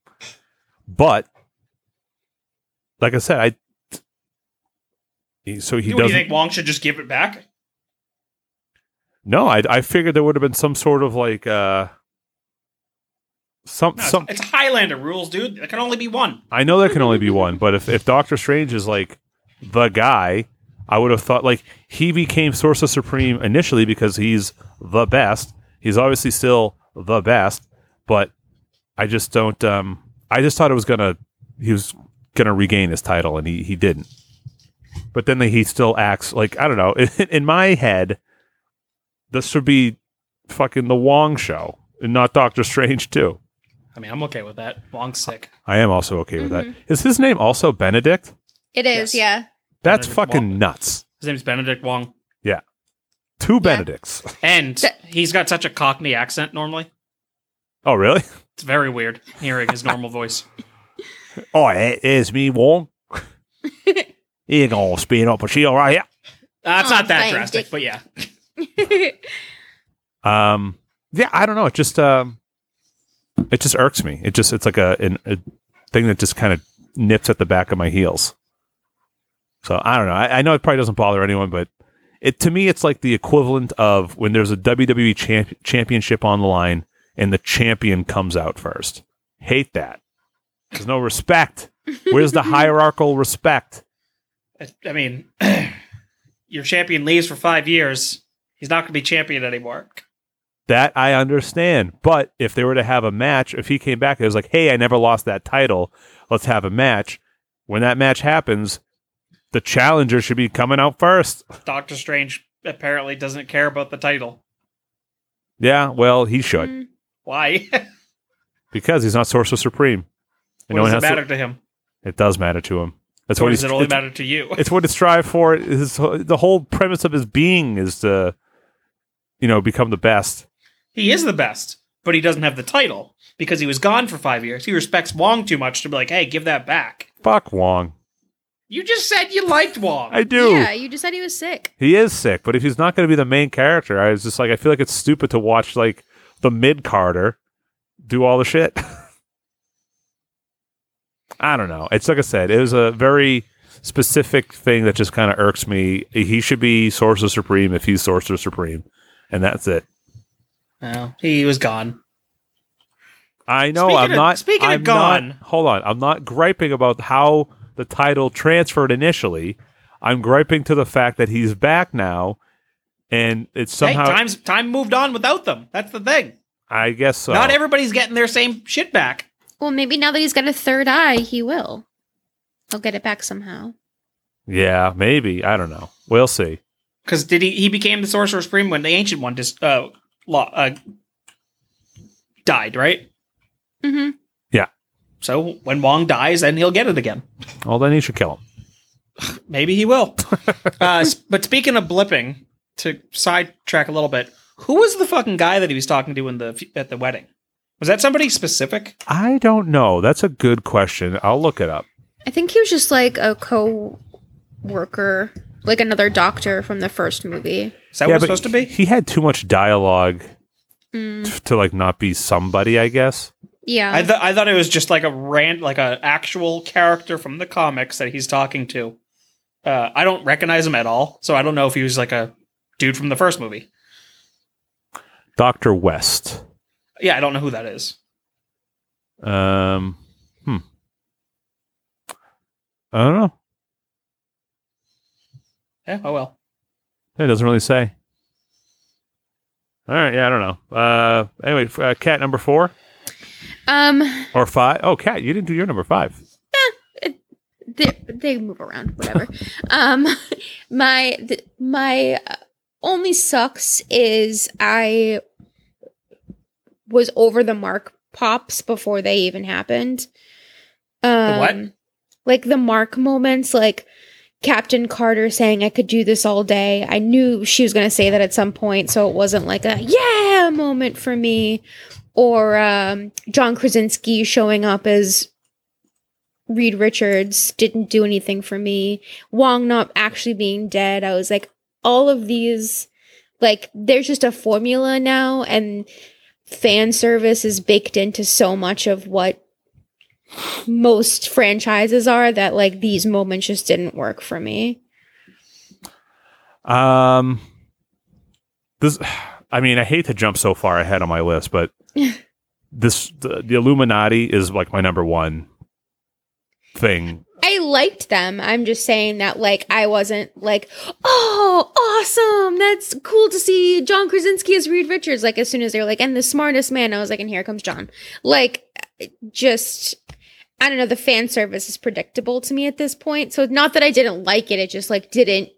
But like I said, I so he What, do you doesn't. think Wong should just give it back? no, I I figured there would have been some sort of like uh some No, some. it's, Highlander rules, dude. There can only be one. I know there can only be one, but if if Doctor Strange is like the guy, I would have thought like he became Sorcerer Supreme initially because he's the best. He's obviously still the best, but I just don't. Um, I just thought it was gonna he was gonna regain his title, and he he didn't. But then he still acts like I don't know. In, in my head, this should be fucking the Wong show, and not Doctor Strange too. I mean, I'm okay with that. Wong's sick. I am also okay with that. Is his name also Benedict? It is, Yes. yeah. That's Benedict fucking Wong. nuts. His name's Benedict Wong, Yeah. Two Benedicts. and Th- he's got such a Cockney accent normally. Oh, really? It's very weird hearing his normal voice. Oh, it is me, Wong. you gonna spin up a shield right here. Uh, it's Oh, not that thank drastic, Dick. but yeah. Um, yeah, I don't know. It just um, it just irks me. It just it's like a an, a thing that just kind of nips at the back of my heels. So I don't know. I, I know it probably doesn't bother anyone, but it to me it's like the equivalent of when there's a WWE champ- championship on the line and the champion comes out first. Hate that. There's no respect. Where's the hierarchical respect? I- I mean, your champion leaves for five years. He's not going to be champion anymore. That I understand. But if they were to have a match, if he came back, it was like, hey, I never lost that title. Let's have a match. When that match happens, the challenger should be coming out first. Doctor Strange apparently doesn't care about the title. Yeah, well, he should Mm. Why? because he's not Sorcerer Supreme. And what does it has to- matter to him? it does matter to him. That's Or what does he's. it only matter to you? it's what it strive for. His, the whole premise of his being is to, you know, become the best. He is the best, but he doesn't have the title because he was gone for five years. He respects Wong too much to be like, hey, give that back. Fuck Wong. You just said you liked Wong. I do. Yeah, you just said he was sick. He is sick, but if he's not going to be the main character, I was just like, I feel like it's stupid to watch like the mid Carter do all the shit. I don't know. It's like I said, it was a very specific thing that just kind of irks me. He should be Sorcerer Supreme if he's Sorcerer Supreme, and that's it. No, he was gone. I know. Speaking I'm of- not. speaking of I'm gone. not- hold on. I'm not griping about how the title transferred initially. I'm griping to the fact that he's back now, and it's somehow. hey, times time moved on without them. That's the thing. I guess so. Not everybody's getting their same shit back. Well, maybe now that he's got a third eye, he will. He'll get it back somehow. Yeah, maybe. I don't know. We'll see. Because did he? He became the Sorcerer Supreme when the Ancient One just uh, lo- uh died, right? Mm-hmm. Yeah. So when Wong dies, then he'll get it again. Well, then he should kill him. Maybe he will. uh, but speaking of blipping, to sidetrack a little bit, who was the fucking guy that he was talking to in the at the wedding? Was that somebody specific? I don't know. That's a good question. I'll look it up. I think he was just like a co-worker, like another doctor from the first movie. Is that what it's supposed to be? He had too much dialogue Mm. t- to like not be somebody. I guess. Yeah. I, th- I thought it was just like a rand, like an actual character from the comics that he's talking to. Uh, I don't recognize him at all, so I don't know if he was like a dude from the first movie. Doctor West. Yeah, I don't know who that is. Um, hmm. I don't know. Yeah, oh well. It doesn't really say. All right, yeah, I don't know. Uh, anyway, uh, cat number four um, or five? Oh, cat, you didn't do your number five. they, they move around, whatever. um, my th- my uh, only sucks is I was over the mark pops before they even happened. Um, what? Like the mark moments, like Captain Carter saying I could do this all day. I knew she was going to say that at some point, so it wasn't like a yeah moment for me. Or um, John Krasinski showing up as Reed Richards didn't do anything for me. Wong not actually being dead. I was like, all of these, like, there's just a formula now, and fan service is baked into so much of what most franchises are that, like, these moments just didn't work for me. Um, this, I mean, I hate to jump so far ahead on my list, but this the, the Illuminati is like my number one thing. I liked them. I'm just saying that, like, I wasn't like, oh, awesome. That's cool to see John Krasinski as Reed Richards. Like, as soon as they were like, and the smartest man, I was like, and here comes John. Like, just, I don't know. The fan service is predictable to me at this point. So, not that I didn't like it, it just, like, didn't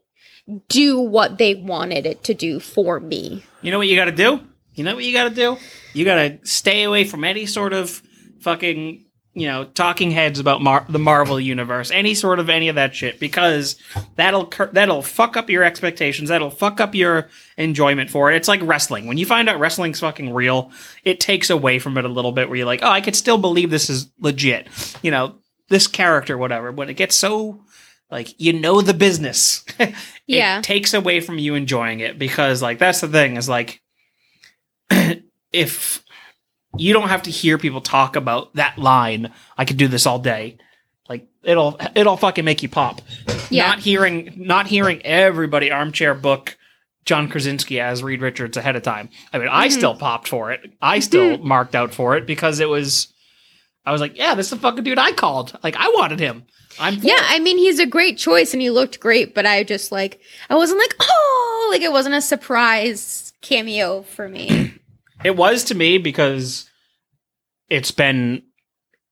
do what they wanted it to do for me. You know what you got to do? You know what you got to do? You got to stay away from any sort of fucking, you know, talking heads about Mar- the Marvel universe, any sort of any of that shit, because that'll cur- that'll fuck up your expectations. That'll fuck up your enjoyment for it. It's like wrestling. When you find out wrestling's fucking real, it takes away from it a little bit. Where you're like, oh, I could still believe this is legit. You know, this character, whatever. When it gets so like you know the business, it Yeah. takes away from you enjoying it because like that's the thing is like if you don't have to hear people talk about that line, I could do this all day. Like it'll it'll fucking make you pop. Yeah. Not hearing not hearing everybody armchair book John Krasinski as Reed Richards ahead of time. I mean, I mm-hmm. still popped for it. I still mm-hmm. marked out for it because it was I was like, yeah, this is the fucking dude I called. Like I wanted him. I'm Yeah. I mean, he's a great choice and he looked great, but I just, like, I wasn't like, oh, like, it wasn't a surprise cameo for me. It was to me because it's been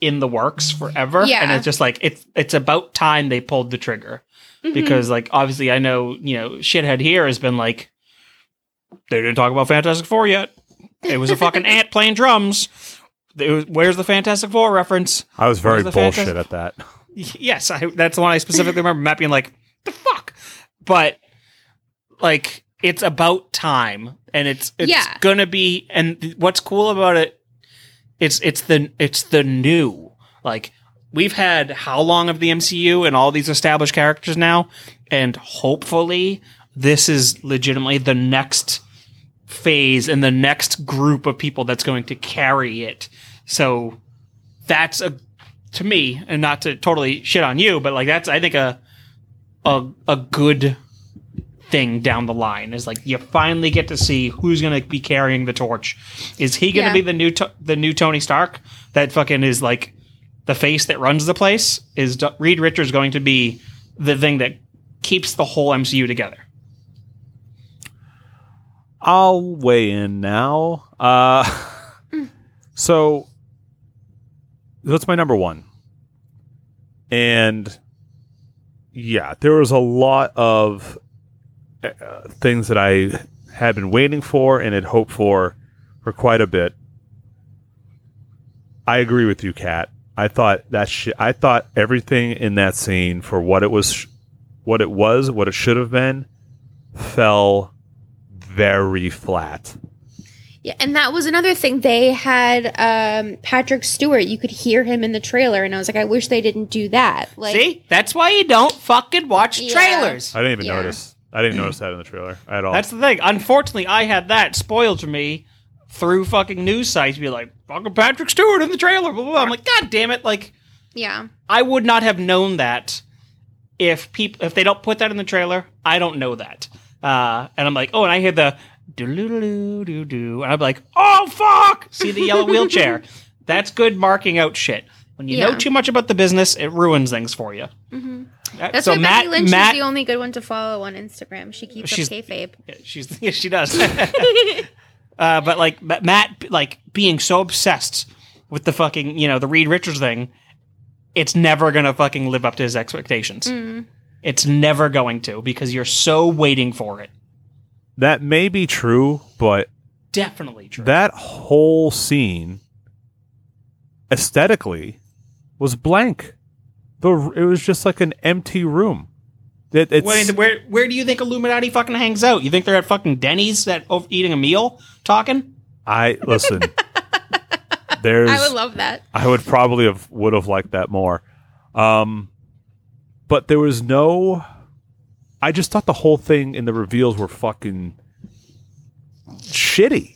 in the works forever, Yeah. and it's just like it's it's about time they pulled the trigger Mhm. because like obviously I know you know shithead here has been like they didn't talk about Fantastic Four yet. It was a fucking ant playing drums. It was, where's the Fantastic Four reference? I was very bullshit fantastic- at that. Yes, I, that's the one I specifically remember Matt being like, "The fuck," but like it's about time, and it's it's Yeah. gonna be. And what's cool about it, it's it's the it's the new. Like we've had how long of the MCU and all these established characters now, and hopefully this is legitimately the next phase and the next group of people that's going to carry it. So that's a to me, and not to totally shit on you, but like that's I think a a a good thing down the line is like you finally get to see who's going to be carrying the torch. Is he going to Yeah. be the new to- the new Tony Stark that fucking is like the face that runs the place? Is D- Reed Richards going to be the thing that keeps the whole MCU together? I'll weigh in now. Uh, so that's my number one. And yeah, there was a lot of uh, things that I had been waiting for and had hoped for for quite a bit. I agree with you, Kat. I thought that shit. I thought everything in that scene for what it was, what it was, what it should have been, fell very flat. Yeah, and that was another thing. They had um, Patrick Stewart. You could hear him in the trailer, and I was like, I wish they didn't do that. Like, See, that's why you don't fucking watch Yeah. trailers. I didn't even Yeah. notice. I didn't notice that in the trailer at all. That's the thing. Unfortunately, I had that spoiled for me through fucking news sites, be like, "Fucking Patrick Stewart in the trailer." Blah, blah, blah. I'm like, God damn it! Like, Yeah. I would not have known that if people if they don't put that in the trailer. I don't know that, uh, and I'm like, oh, and I hear the do do do do, and I'm like, oh fuck! See the yellow wheelchair? That's good marking out shit. When you know too much about the business, it ruins things for you. hmm Uh, That's so why Matt, Becky Lynch Matt, is the only good one to follow on Instagram. She keeps She's- up kayfabe. Yeah, she's yeah, she does. uh, but like Matt, like being so obsessed with the fucking you know the Reed Richards thing, it's never gonna fucking live up to his expectations. Mm. It's never going to because you're so waiting for it. That may be true, but Definitely true. that whole scene aesthetically was blank. The it was just like an empty room. It, it's where where do you think Illuminati fucking hangs out? You think they're at fucking Denny's that over, eating a meal, talking? I listen. there's I would love that. I would probably have would have liked that more. Um, but there was no. I just thought the whole thing in the reveals were fucking shitty.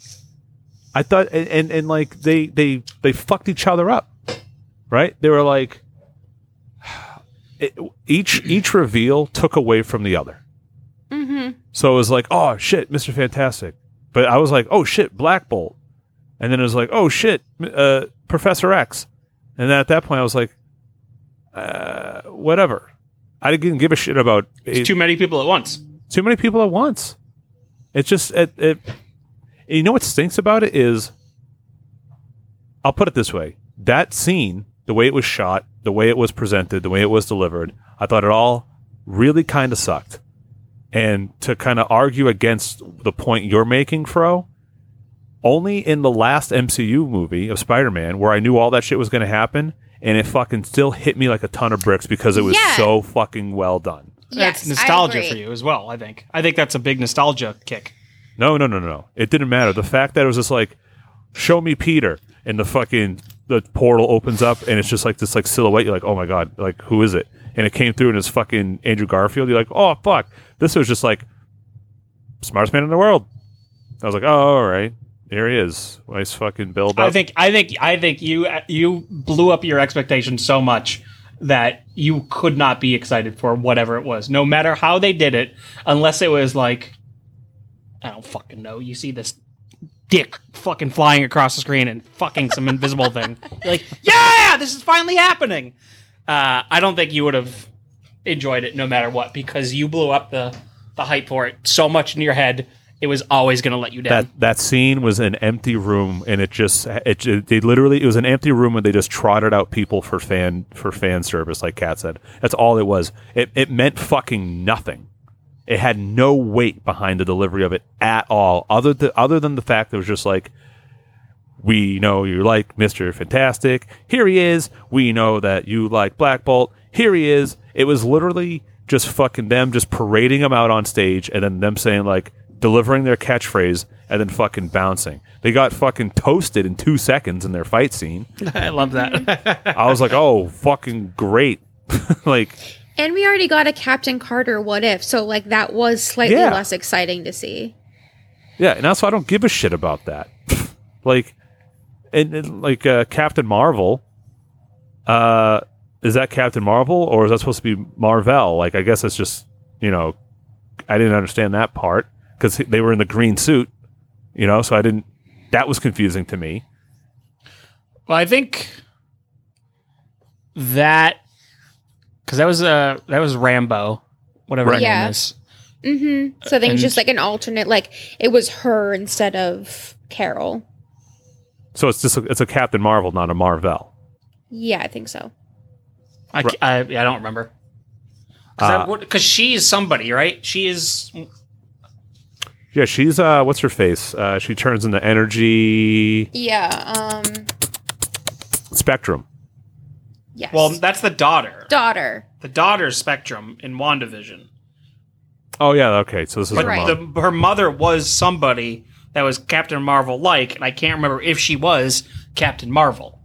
I thought, and, and and like they they they fucked each other up, right? They were like, it, each each reveal took away from the other. hmm So it was like, oh shit, Mister Fantastic. But I was like, oh shit, Black Bolt. And then it was like, oh shit, uh, Professor X. And then at that point, I was like, uh, whatever. I didn't give a shit about It's it, too many people at once. too many people at once. It's just it, it. You know what stinks about it is, I'll put it this way: that scene, the way it was shot, the way it was presented, the way it was delivered, I thought it all really kind of sucked. And to kind of argue against the point you're making, Fro, only in the last MCU movie of Spider-Man, where I knew all that shit was going to happen, and it fucking still hit me like a ton of bricks because it was Yeah. so fucking well done. That's Yes, I nostalgia for you as well. I think. I think that's a big nostalgia kick. No, no, no, no, no. It didn't matter. The fact that it was just like, show me Peter, and the fucking the portal opens up, and it's just like this like silhouette. You're like, oh my god, like who is it? And it came through, and it's fucking Andrew Garfield. You're like, oh fuck. This was just like smartest man in the world. I was like, oh, all right, here he is. Nice fucking build up. I think I think I think you you blew up your expectations so much that you could not be excited for whatever it was, no matter how they did it, unless it was like I don't fucking know. You see this dick fucking flying across the screen and fucking some invisible thing. You're like, yeah, this is finally happening. Uh, I don't think you would have enjoyed it no matter what because you blew up the the hype for it so much in your head. It was always going to let you down. that that scene was an empty room, and it just it, ju- they literally it was an empty room, and they just trotted out people for fan for fan service, like Kat said. That's all it was. It it meant fucking nothing. It had no weight behind the delivery of it at all, other than other than the fact that it was just like. We know you like Mr. Fantastic. Here he is. We know that you like Black Bolt. Here he is. It was literally just fucking them just parading him out on stage and then them saying like delivering their catchphrase and then fucking bouncing. They got fucking toasted in 2 seconds in their fight scene. I love that. I was like, "Oh, fucking great." like And we already got a Captain Carter what if, so like that was slightly Yeah. less exciting to see. Yeah, and also I don't give a shit about that. like, and, and, like uh, Captain Marvel, uh, is that Captain Marvel or is that supposed to be Marvel? Like, I guess that's just you know, I didn't understand that part because they were in the green suit, you know, so I didn't. That was confusing to me. Well, I think that because that was uh that was Rambeau, whatever her Right. Yeah. name is. Mm-hmm. So I think And- it's just like an alternate, like it was her instead of Carol. So it's just a, it's a Captain Marvel, not a Marvel. Yeah, I think so. I, I, I don't remember Uh, because she is somebody, right? She is. Yeah, she's uh, what's her face? Uh, she turns into energy Yeah. Um. spectrum. Yes. Well, that's the daughter. daughter. The daughter's Spectrum in WandaVision. Oh yeah, okay. So this is But her Right. mom. the, her mother was somebody that was Captain Marvel like, and I can't remember if she was Captain Marvel.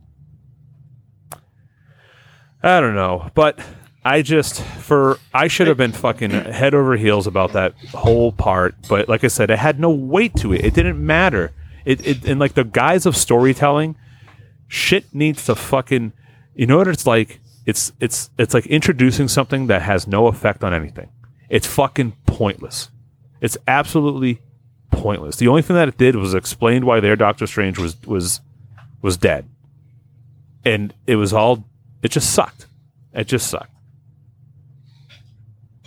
I don't know, but I just for I should have been fucking head over heels about that whole part. But like I said, it had no weight to it. It didn't matter. It, it in like the guise of storytelling, shit needs to fucking. You know what it's like? It's it's it's like introducing something that has no effect on anything. It's fucking pointless. It's absolutely pointless. The only thing that it did was explained why their Doctor Strange was was was dead, and it was all. It just sucked. It just sucked.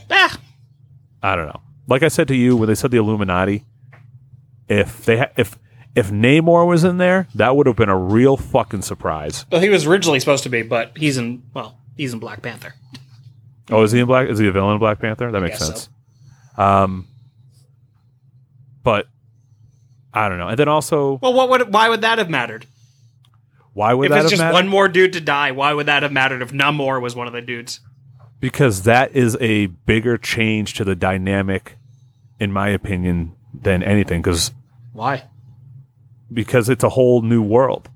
Ah, I don't know. Like I said to you when they said the Illuminati, if they ha- if if Namor was in there, that would have been a real fucking surprise. well, he was originally supposed to be, but he's in. Well, he's in Black Panther. Oh, is he in Black? Is he a villain in Black Panther? That makes guess sense. Um, but I don't know. And then also, Well, what would? Why would that have mattered? why would if that it's have just mattered? one more dude to die, why would that have mattered if Namor was one of the dudes? because that is a bigger change to the dynamic, in my opinion, than anything. Because Why? Because it's a whole new world.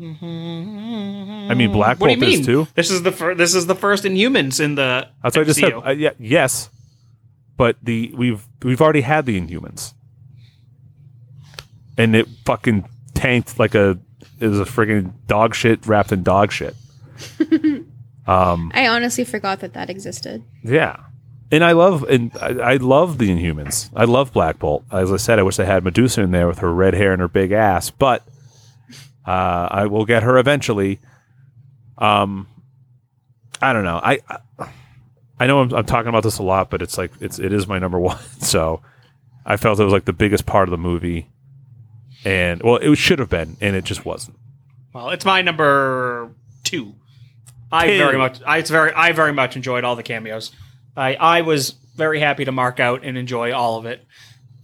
I mean, Black What do you Bolt is too. This is the fir- this is the first Inhumans in the. That's what I just said. Uh, yeah, yes, but the we've we've already had the Inhumans, and it fucking tanked like a it was a friggin' dog shit wrapped in dog shit. um, I honestly forgot that that existed. yeah, and I love and I, I love the Inhumans. I love Black Bolt. As I said, I wish they had Medusa in there with her red hair and her big ass, but uh, I will get her eventually. Um, I don't know. I I, know I'm, I'm talking about this a lot, but it's like it's it is my number one. So I felt it was like the biggest part of the movie, and well, it should have been, and it just wasn't. Well, it's my number two. I very much, I it's very, I very much enjoyed all the cameos. I, I was very happy to mark out and enjoy all of it.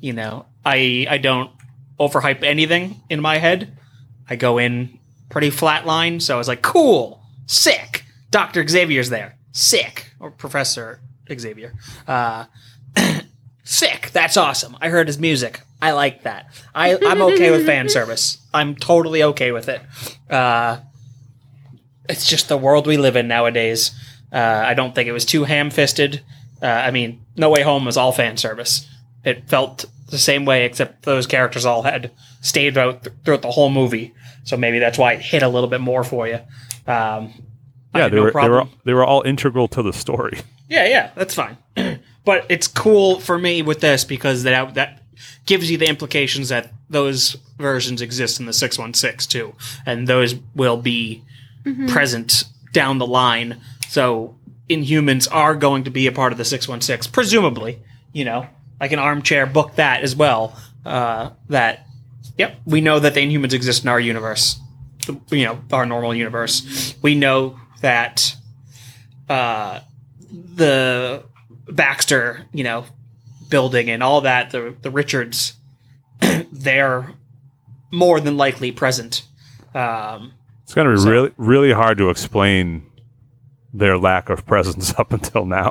You know, I, I don't overhype anything in my head. I go in pretty flat line, so I was like, cool, sick. Doctor Xavier's there, sick, or Professor Xavier. Uh, sick. That's awesome. I heard his music. I like that. I, I'm okay with fan service. I'm totally okay with it. Uh, it's just the world we live in nowadays. Uh, I don't think it was too ham fisted. Uh, I mean, No Way Home was all fan service. It felt the same way, except those characters all had stayed out th- throughout the whole movie. So maybe that's why it hit a little bit more for you. Um, Yeah, they no were they were they were all integral to the story. Yeah, yeah, that's fine. but it's cool for me with this because that that gives you the implications that those versions exist in the 616 too, and those will be present down the line. So Inhumans are going to be a part of the 616, presumably. You know, I can armchair book that as well. Uh, that, yep, we know that the Inhumans exist in our universe. You know, our normal universe. We know that. Uh, the Baxter, you know, building and all that, the the Richards, they're more than likely present. Um, It's going to be So- really really hard to explain their lack of presence up until now.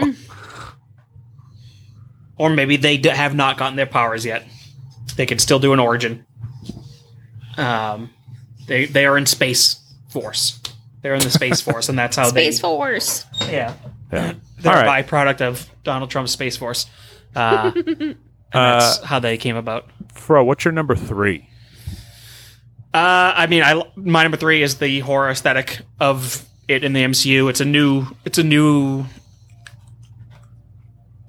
or maybe they d- have not gotten their powers yet. They could still do an origin. Um, they they are in space force. They're in the space force, and that's how they. Space they Force. yeah. yeah. They're All a byproduct of Donald Trump's space force. Uh, and that's how they came about. Fro, what's your number three? Uh, I mean, I my number three is the horror aesthetic of it in the MCU. It's a new, it's a new,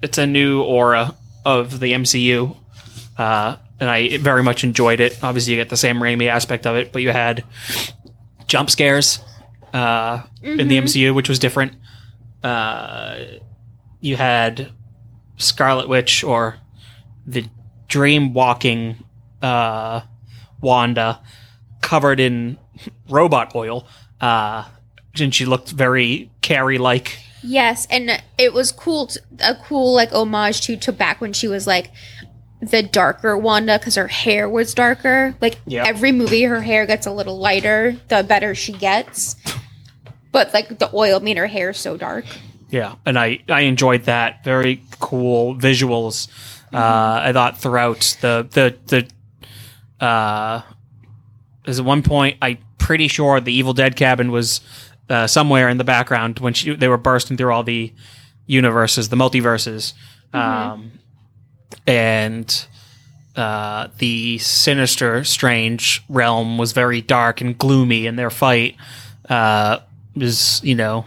it's a new aura of the MCU, uh, and I very much enjoyed it. Obviously, you get the Sam Raimi aspect of it, but you had jump scares uh, in the MCU, which was different. Uh, you had Scarlet Witch or the dream walking uh, Wanda covered in robot oil. Uh, and she looked very Carrie like. Yes, and it was cool, t a cool like homage to to back when she was like the darker Wanda because her hair was darker. Like Yep. every movie, her hair gets a little lighter the better she gets. But like the oil made her hair so dark. Yeah, and I I enjoyed that. Very cool visuals. Uh, I thought throughout the the the uh, there's at one point I'm pretty sure the Evil Dead cabin was uh, somewhere in the background when she they were bursting through all the universes, the multiverses, um, and uh, the sinister, strange realm was very dark and gloomy, and their fight uh, was, you know,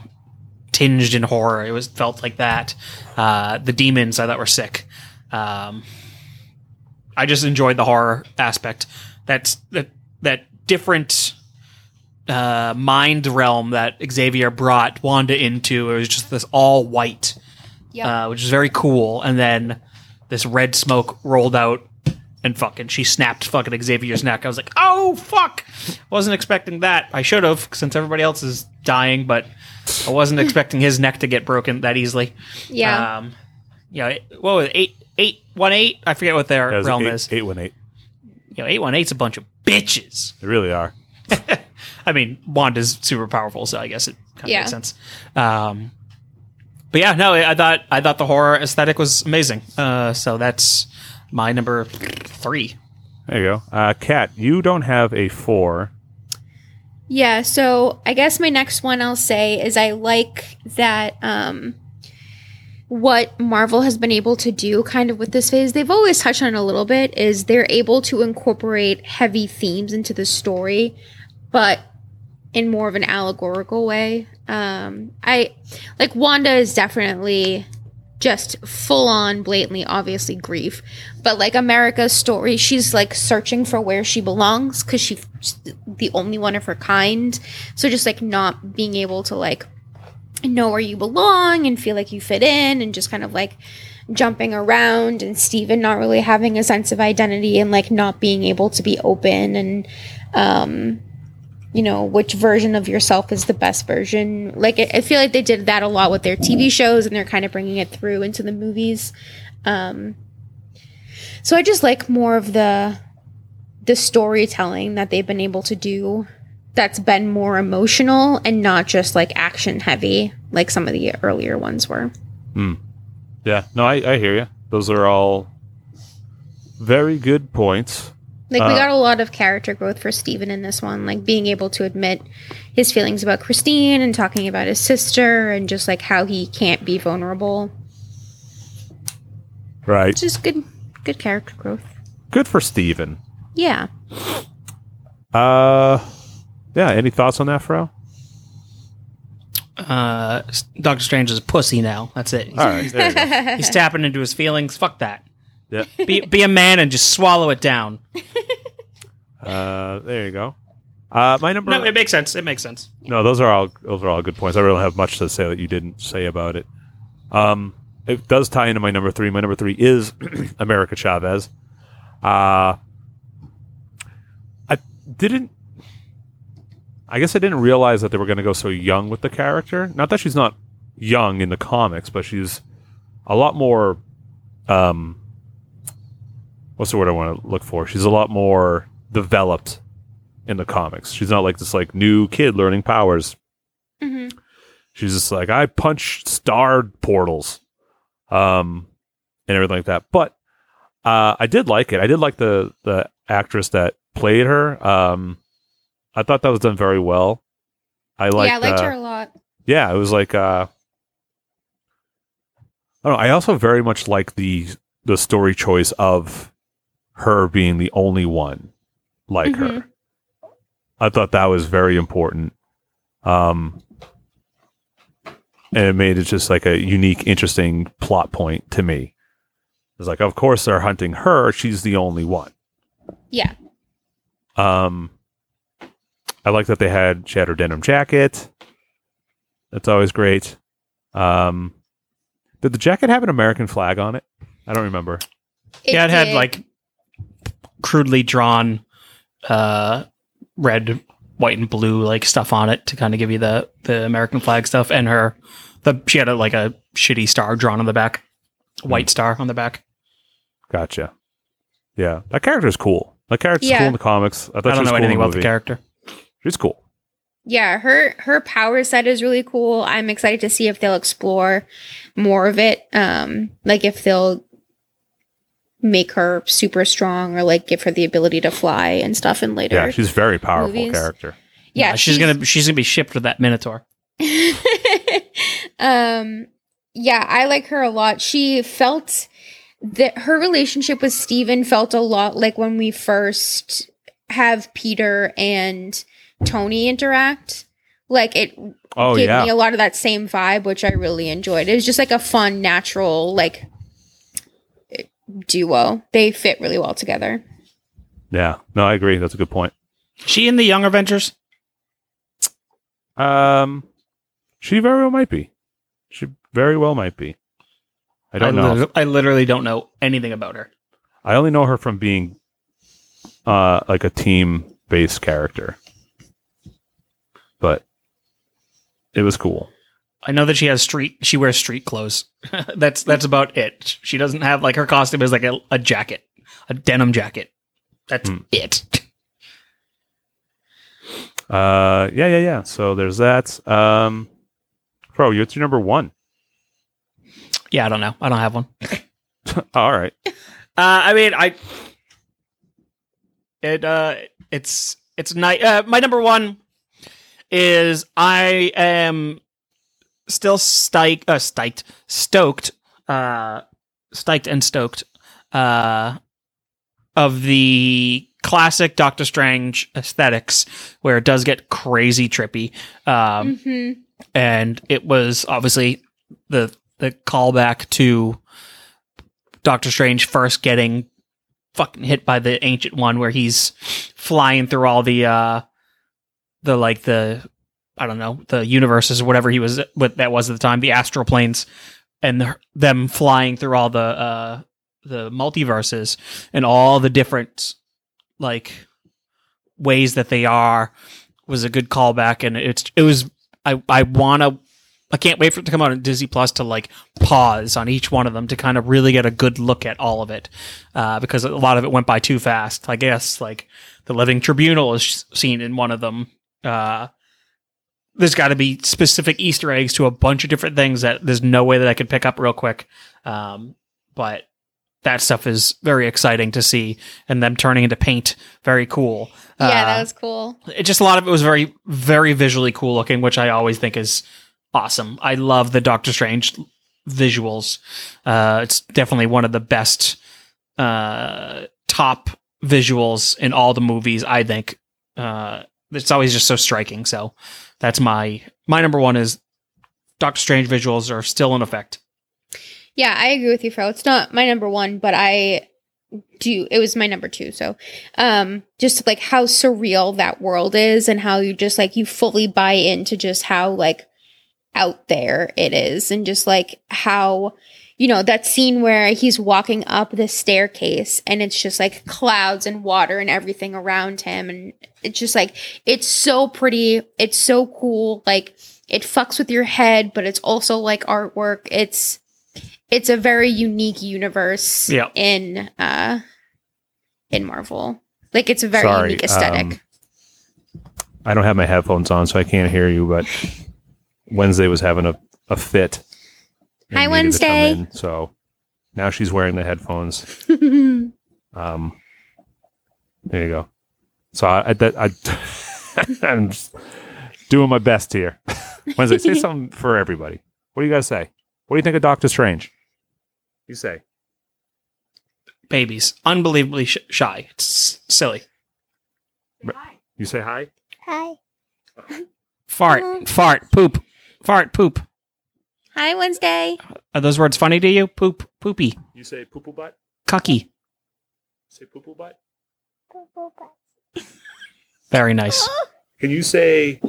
tinged in horror. It was felt like that. Uh, the demons I thought were sick. Um, I just enjoyed the horror aspect. That's that that different uh, mind realm that Xavier brought Wanda into. It was just this all white, Yep. uh, which is very cool. And then this red smoke rolled out, and fucking she snapped fucking Xavier's neck. I was like, oh fuck! Wasn't expecting that. I should have, since everybody else is dying, but I wasn't expecting his neck to get broken that easily. yeah. Um, you know, what was it, eight eight one eight? I forget what their That was realm eight, is. eight one eight. You know, eight one eight's a bunch of bitches. They really are. I mean, Wanda's super powerful, so I guess it kind of Yeah. makes sense. Um, but yeah, no, I thought I thought the horror aesthetic was amazing. Uh, so that's my number three. There you go. Uh, Kat, you don't have a four. Yeah, so I guess my next one I'll say is I like that um what Marvel has been able to do kind of with this phase. They've always touched on it a little bit is they're able to incorporate heavy themes into the story, but in more of an allegorical way. Um I like Wanda is definitely just full on blatantly obviously grief but like america's story she's like searching for where she belongs because she's the only one of her kind so just like not being able to like know where you belong and feel like you fit in and just kind of like jumping around and Stephen not really having a sense of identity and like not being able to be open and um you know which version of yourself is the best version. Like I, feel like they did that a lot with their tv shows and they're kind of bringing it through into the movies. Um so i just like more of the the storytelling that they've been able to do that's been more emotional and not just like action heavy like some of the earlier ones were. Yeah, no, I, I hear you. Those are all very good points. Like we Uh, got a lot of character growth for Stephen in this one, like being able to admit his feelings about Christine and talking about his sister and just like how he can't be vulnerable. Right. Just good good character growth. Good for Stephen. Yeah. Uh, yeah. Any thoughts on that, Fro? Uh, Doctor Strange is a pussy now. That's it. He's, All right. There you go. he's tapping into his feelings. Fuck that. Yeah. Be be a man and just swallow it down. Uh, there you go. Uh, my number. No, it makes sense. It makes sense. No, those are all those are all good points. I really don't have much to say that you didn't say about it. Um, it does tie into my number three. My number three is America Chavez. Uh, I didn't. I guess I didn't realize that they were going to go so young with the character. Not that she's not young in the comics, but she's a lot more. Um, what's the word I want to look for? She's a lot more developed in the comics. She's not like this like new kid learning powers. hmm She's just like I punch star portals, um, and everything like that. But uh, I did like it. I did like the the actress that played her. Um, I thought that was done very well. I liked, yeah, I liked uh, her a lot. yeah, it was like uh I don't know, I also very much like the the story choice of her being the only one like her. Mhm. I thought that was very important. Um and it made it just like a unique, interesting plot point to me. It's like, of course they're hunting her, she's the only one. Yeah. Um, I like that they had she had her denim jacket. That's always great. Um, did the jacket have an American flag on it? I don't remember. yeah, it had like crudely drawn uh red, white, and blue like stuff on it to kind of give you the the American flag stuff. And her the she had a, like a shitty star drawn on the back, white star on the back. Gotcha. Yeah, that character is cool. That character's Yeah. cool in the comics. I thought I she don't was know cool anything the about the character. She's cool. Yeah, her her power set is really cool. I'm excited to see if they'll explore more of it. Um, like if they'll make her super strong or like give her the ability to fly and stuff in later. Yeah, she's a very powerful movies. character. yeah, she's, gonna she's gonna be shipped with that Minotaur. um yeah, I like her a lot. She felt that her relationship with Stephen felt a lot like when we first have Peter and Tony interact. Like it Oh gave yeah. me a lot of that same vibe, which I really enjoyed. It was just like a fun, natural, like duo. They fit really well together. yeah. No, I agree. That's a good point. She in the Young Avengers? Um, she very well might be. She very well might be. I don't know. lit- I literally don't know anything about her. I only know her from being uh like a team based character. But it was cool. I know that she has street. She wears street clothes. that's that's about it. She doesn't have like her costume is like a, a jacket, a denim jacket. That's Hmm. it. Uh yeah, yeah, yeah. So there's that. Um Bro, what's your number one? Yeah, I don't know. I don't have one. All right. Uh, I mean, I it uh, it's it's nice. Uh, my number one is I am still stoked, uh, stoked, stoked, uh, stoked and stoked, uh, of the classic Doctor Strange aesthetics, where it does get crazy trippy. Um, hmm and it was obviously the the callback to Doctor Strange first getting fucking hit by the ancient one where he's flying through all the uh the like the I don't know the universes or whatever he was what that was at the time the astral planes and the, them flying through all the uh the multiverses and all the different like ways that they are was a good callback and it's it was I I want to I can't wait for it to come out on Disney Plus to like pause on each one of them to kind of really get a good look at all of it uh, because a lot of it went by too fast. I guess like the Living Tribunal is seen in one of them. Uh, there's got to be specific Easter eggs to a bunch of different things that there's no way that I could pick up real quick. Um, but that stuff is very exciting to see, and them turning into paint, very cool. Yeah, Uh, that was cool. it just a lot of it was very very visually cool looking which i always think is awesome i love the doctor strange visuals uh it's definitely one of the best uh top visuals in all the movies i think uh it's always just so striking so that's my my number one is doctor strange visuals are still in effect Yeah, I agree with you, Fro. It's not my number one, but I do. It was my number two. So, um, just like how surreal that world is, and how you just like you fully buy into just how like out there it is, and just like how you know that scene where he's walking up the staircase, and it's just like clouds and water and everything around him, and it's just like it's so pretty. It's so cool. Like it fucks with your head, but it's also like artwork. It's it's a very unique universe Yeah. in uh in Marvel. Like it's a very Sorry, unique aesthetic. um, I don't have my headphones on, so I can't hear you. But Wednesday was having a, a fit. And Hi, needed to come Wednesday. in, so now she's wearing the headphones. Um, there you go. So I, I, that, I I'm just doing my best here. Wednesday, say something for everybody. What do you guys say? What do you think of Doctor Strange? You say. babies unbelievably sh- shy it's silly You say hi. Hi. fart fart poop fart poop Hi Wednesday. Are those words funny to you? Poop, poopy, You say poo poo butt. cucky. Say poo poo butt. Very nice. Can you say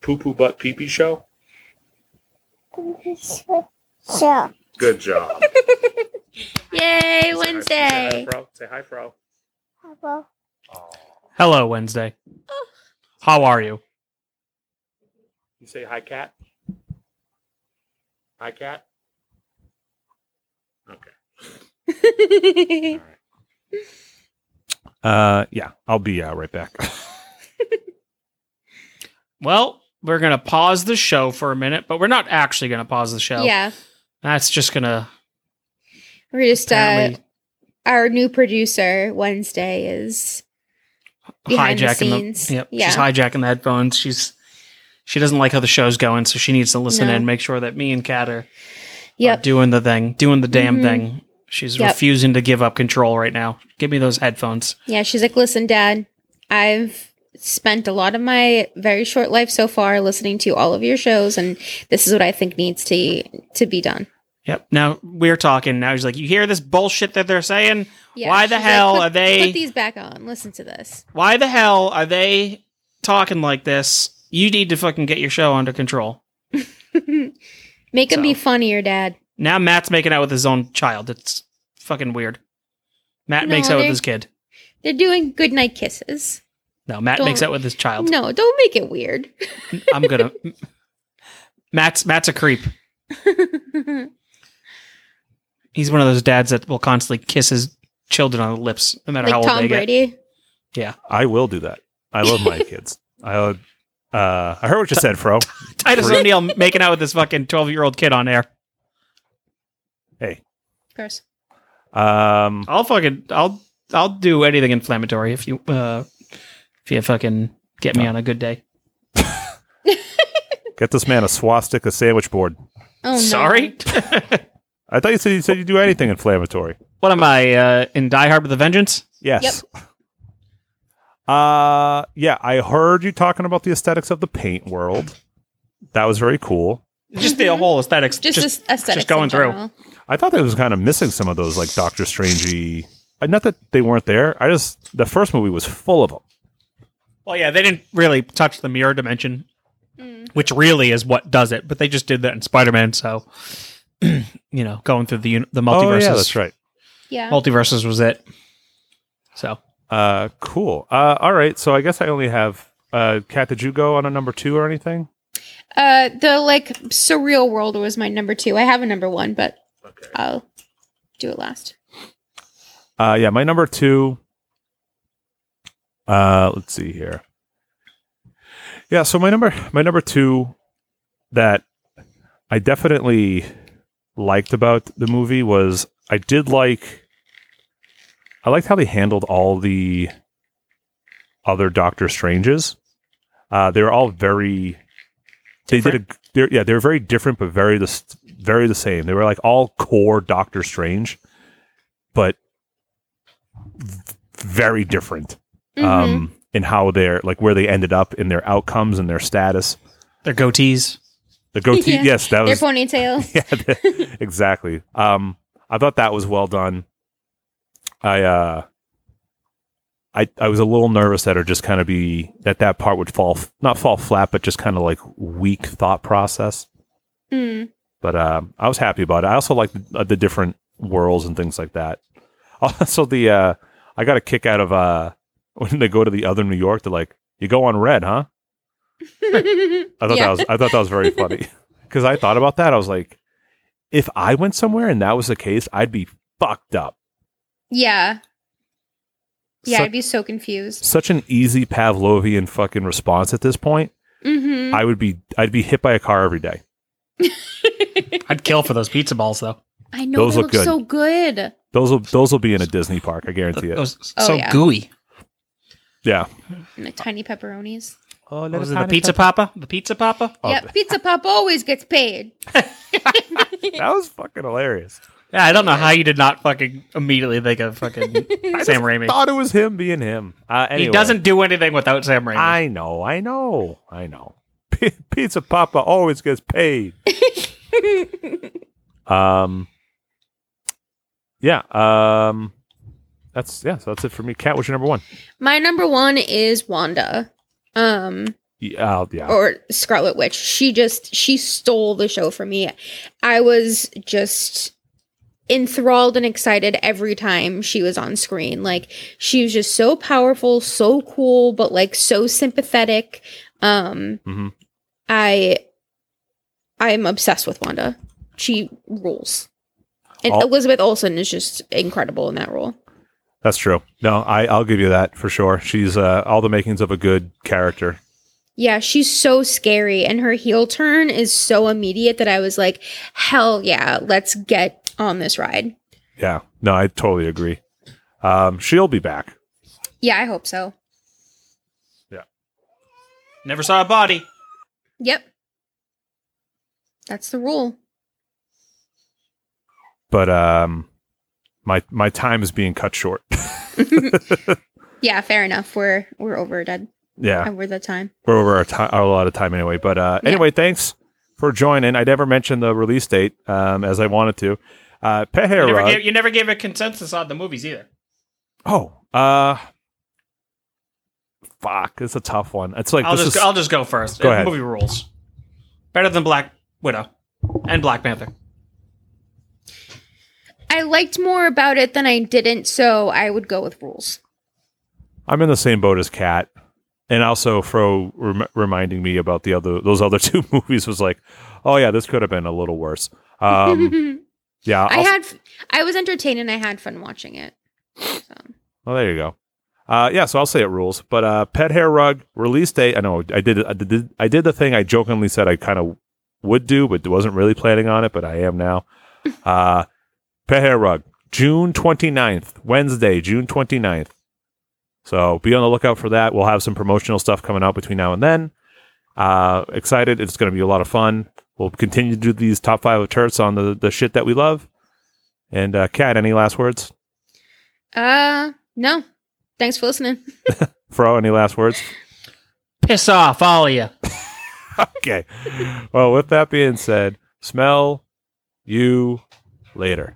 poo poo butt pee pee show? So, Good job. Yay, Wednesday. Fro. Say hi, Fro. hello. Hello, Wednesday. Oh. How are you? You say hi, Kat. Hi, Kat. Okay. Uh, yeah, I'll be uh, right back. Well, we're gonna pause the show for a minute, but we're not actually gonna pause the show. yeah. That's just gonna We're just uh apparently our new producer Wednesday is behind the hijacking scenes. Yep, Yeah. she's hijacking the headphones. She's she doesn't like how the show's going, so she needs to listen No. in, make sure that me and Kat are, are doing the thing, doing the damn Mhm. thing. She's Yep. refusing to give up control right now. Give me those headphones. Yeah, she's like, listen, Dad, I've spent a lot of my very short life so far listening to all of your shows, and this is what I think needs to to be done. Yep. Now we're talking. Now he's like, you hear this bullshit that they're saying? Yeah, Why the she's like, hell "Put- are they? Put these back on. Listen to this. why the hell are they talking like this? You need to fucking get your show under control. Make him be funnier, Dad. Now Matt's making out with his own child. It's fucking weird. Matt No, makes out with his kid. They're doing goodnight kisses. No, Matt Don't- makes out with his child. No, don't make it weird. I'm gonna. Matt's Matt's a creep. He's one of those dads that will constantly kiss his children on the lips, no matter how old Tom they Brady. get. Yeah, I will do that. I love my kids. I uh, uh, I heard what you said, Fro. Titus Creep. O'Neil making out with this fucking twelve year old kid on air. Hey, Of course. um, I'll fucking I'll I'll do anything inflammatory if you uh if you fucking get me on a good day. get this man a swastika sandwich board. Oh no. Sorry. I thought you said you said you'd do anything inflammatory. what am I uh in Die Hard with a Vengeance? Yes. Uh yeah, I heard you talking about the aesthetics of the paint world. That was very cool. Just the whole aesthetics. Just, Just, just aesthetics just going through. I thought that was kind of missing some of those like Doctor Strangey. uh, Not that they weren't there. I just the first movie was full of them. well, yeah, they didn't really touch the mirror dimension, Mm. which really is what does it. But they just did that in Spider Man, so you know, going through the the multiverses. Oh yeah, that's right. Yeah. Multiverses was it. So Uh, cool. Uh, all right. So I guess I only have. Uh, Kat, did you go on a number two or anything? Uh, the like surreal world was my number two. I have a number one, but Okay. I'll do it last. Uh, yeah, my number two. Uh, let's see here. Yeah, so my number my number two that I definitely liked about the movie was I did like I liked how they handled all the other Doctor Stranges. Uh, they were all very they did a they're, yeah they were very different but very the very the same. They were like all core Doctor Strange, but very different Mhm. um, in how they're like where they ended up in their outcomes and their status. their goatees. The goatee, Yeah. yes, that Their was their ponytails. yeah, the- exactly. Um, I thought that was well done. I uh, I I was a little nervous that it just kind of be that that part would fall not fall flat, but just kind of like weak thought process. Mm. But uh, I was happy about it. I also like the, uh, the different worlds and things like that. Also, the uh, I got a kick out of uh, when they go to the other New York. They're like, "You go on red, huh?" I thought Yeah. that was I thought that was very funny because I thought about that. I was like, if I went somewhere and that was the case, I'd be fucked up. Yeah. Yeah, Su- I'd be so confused. such an easy Pavlovian fucking response at this point. Mm-hmm. I would be I'd be hit by a car every day. I'd kill for those pizza balls though. I know Those they look look good. so good. Those will those will be in a Disney park. I guarantee it. Those Oh, so yeah. gooey. Yeah. And the tiny pepperonis. Oh, What was it the pizza papa? The pizza papa? Oh, yep, Pizza Pop always gets paid. That was fucking hilarious. Yeah, I don't know how you did not fucking immediately think of fucking Sam Raimi. Thought it was him being him. Uh, He doesn't do anything without Sam Raimi. I know. I know. I know. P- Pizza Papa always gets paid. um. Yeah. Um. That's yeah. So that's it for me. Kat, what's your number one? My number one is Wanda. Um, Yeah. uh, yeah. or Scarlet Witch. She just she stole the show from me. I was just enthralled and excited every time she was on screen. Like she was just so powerful, so cool, but like so sympathetic. Um Mhm. I I'm obsessed with Wanda. She rules. And All- Elizabeth Olsen is just incredible in that role. That's true. No, I I'll give you that for sure. She's uh, all the makings of a good character. Yeah, she's so scary and her heel turn is so immediate that I was like, hell yeah, let's get on this ride. Yeah. No, I totally agree. Um, she'll be back. Yeah, I hope so. Yeah. Never saw a body. Yep. That's the rule. But um, my my time is being cut short. Yeah, fair enough. We're we're over dead. yeah, Over the time. we're over our time, a lot of time anyway. But uh, Yeah. anyway, thanks for joining. I never mentioned the release date um, as I wanted to. Uh, Pet Hair You never, gave, you never gave a consensus on the movies either. oh, uh, fuck, it's a tough one. It's like I'll this just is, I'll just go first. Go ahead. Movie rules. Better than Black Widow and Black Panther. I liked more about it than I didn't, so I would go with rules. I'm in the same boat as Kat, and also Fro rem- reminding me about the other those other two movies was like, oh yeah, this could have been a little worse. Um, yeah, I I'll- had I was entertained and I had fun watching it. So. Well, there you go. Uh, yeah, so I'll say it rules. But uh, pet hair rug release date. I know I did. I did. I did the thing I jokingly said I kind of would do, but wasn't really planning on it. But I am now. Uh, pet hair rug, June 29th, Wednesday, June 29th. So be on the lookout for that. We'll have some promotional stuff coming out between now and then. Uh, excited. It's going to be a lot of fun. We'll continue to do these top five of turts on the the shit that we love. And uh, Kat, any last words? Uh no. Thanks for listening. Fro, any last words? Piss off, all of you. okay. Well, with that being said, smell you later.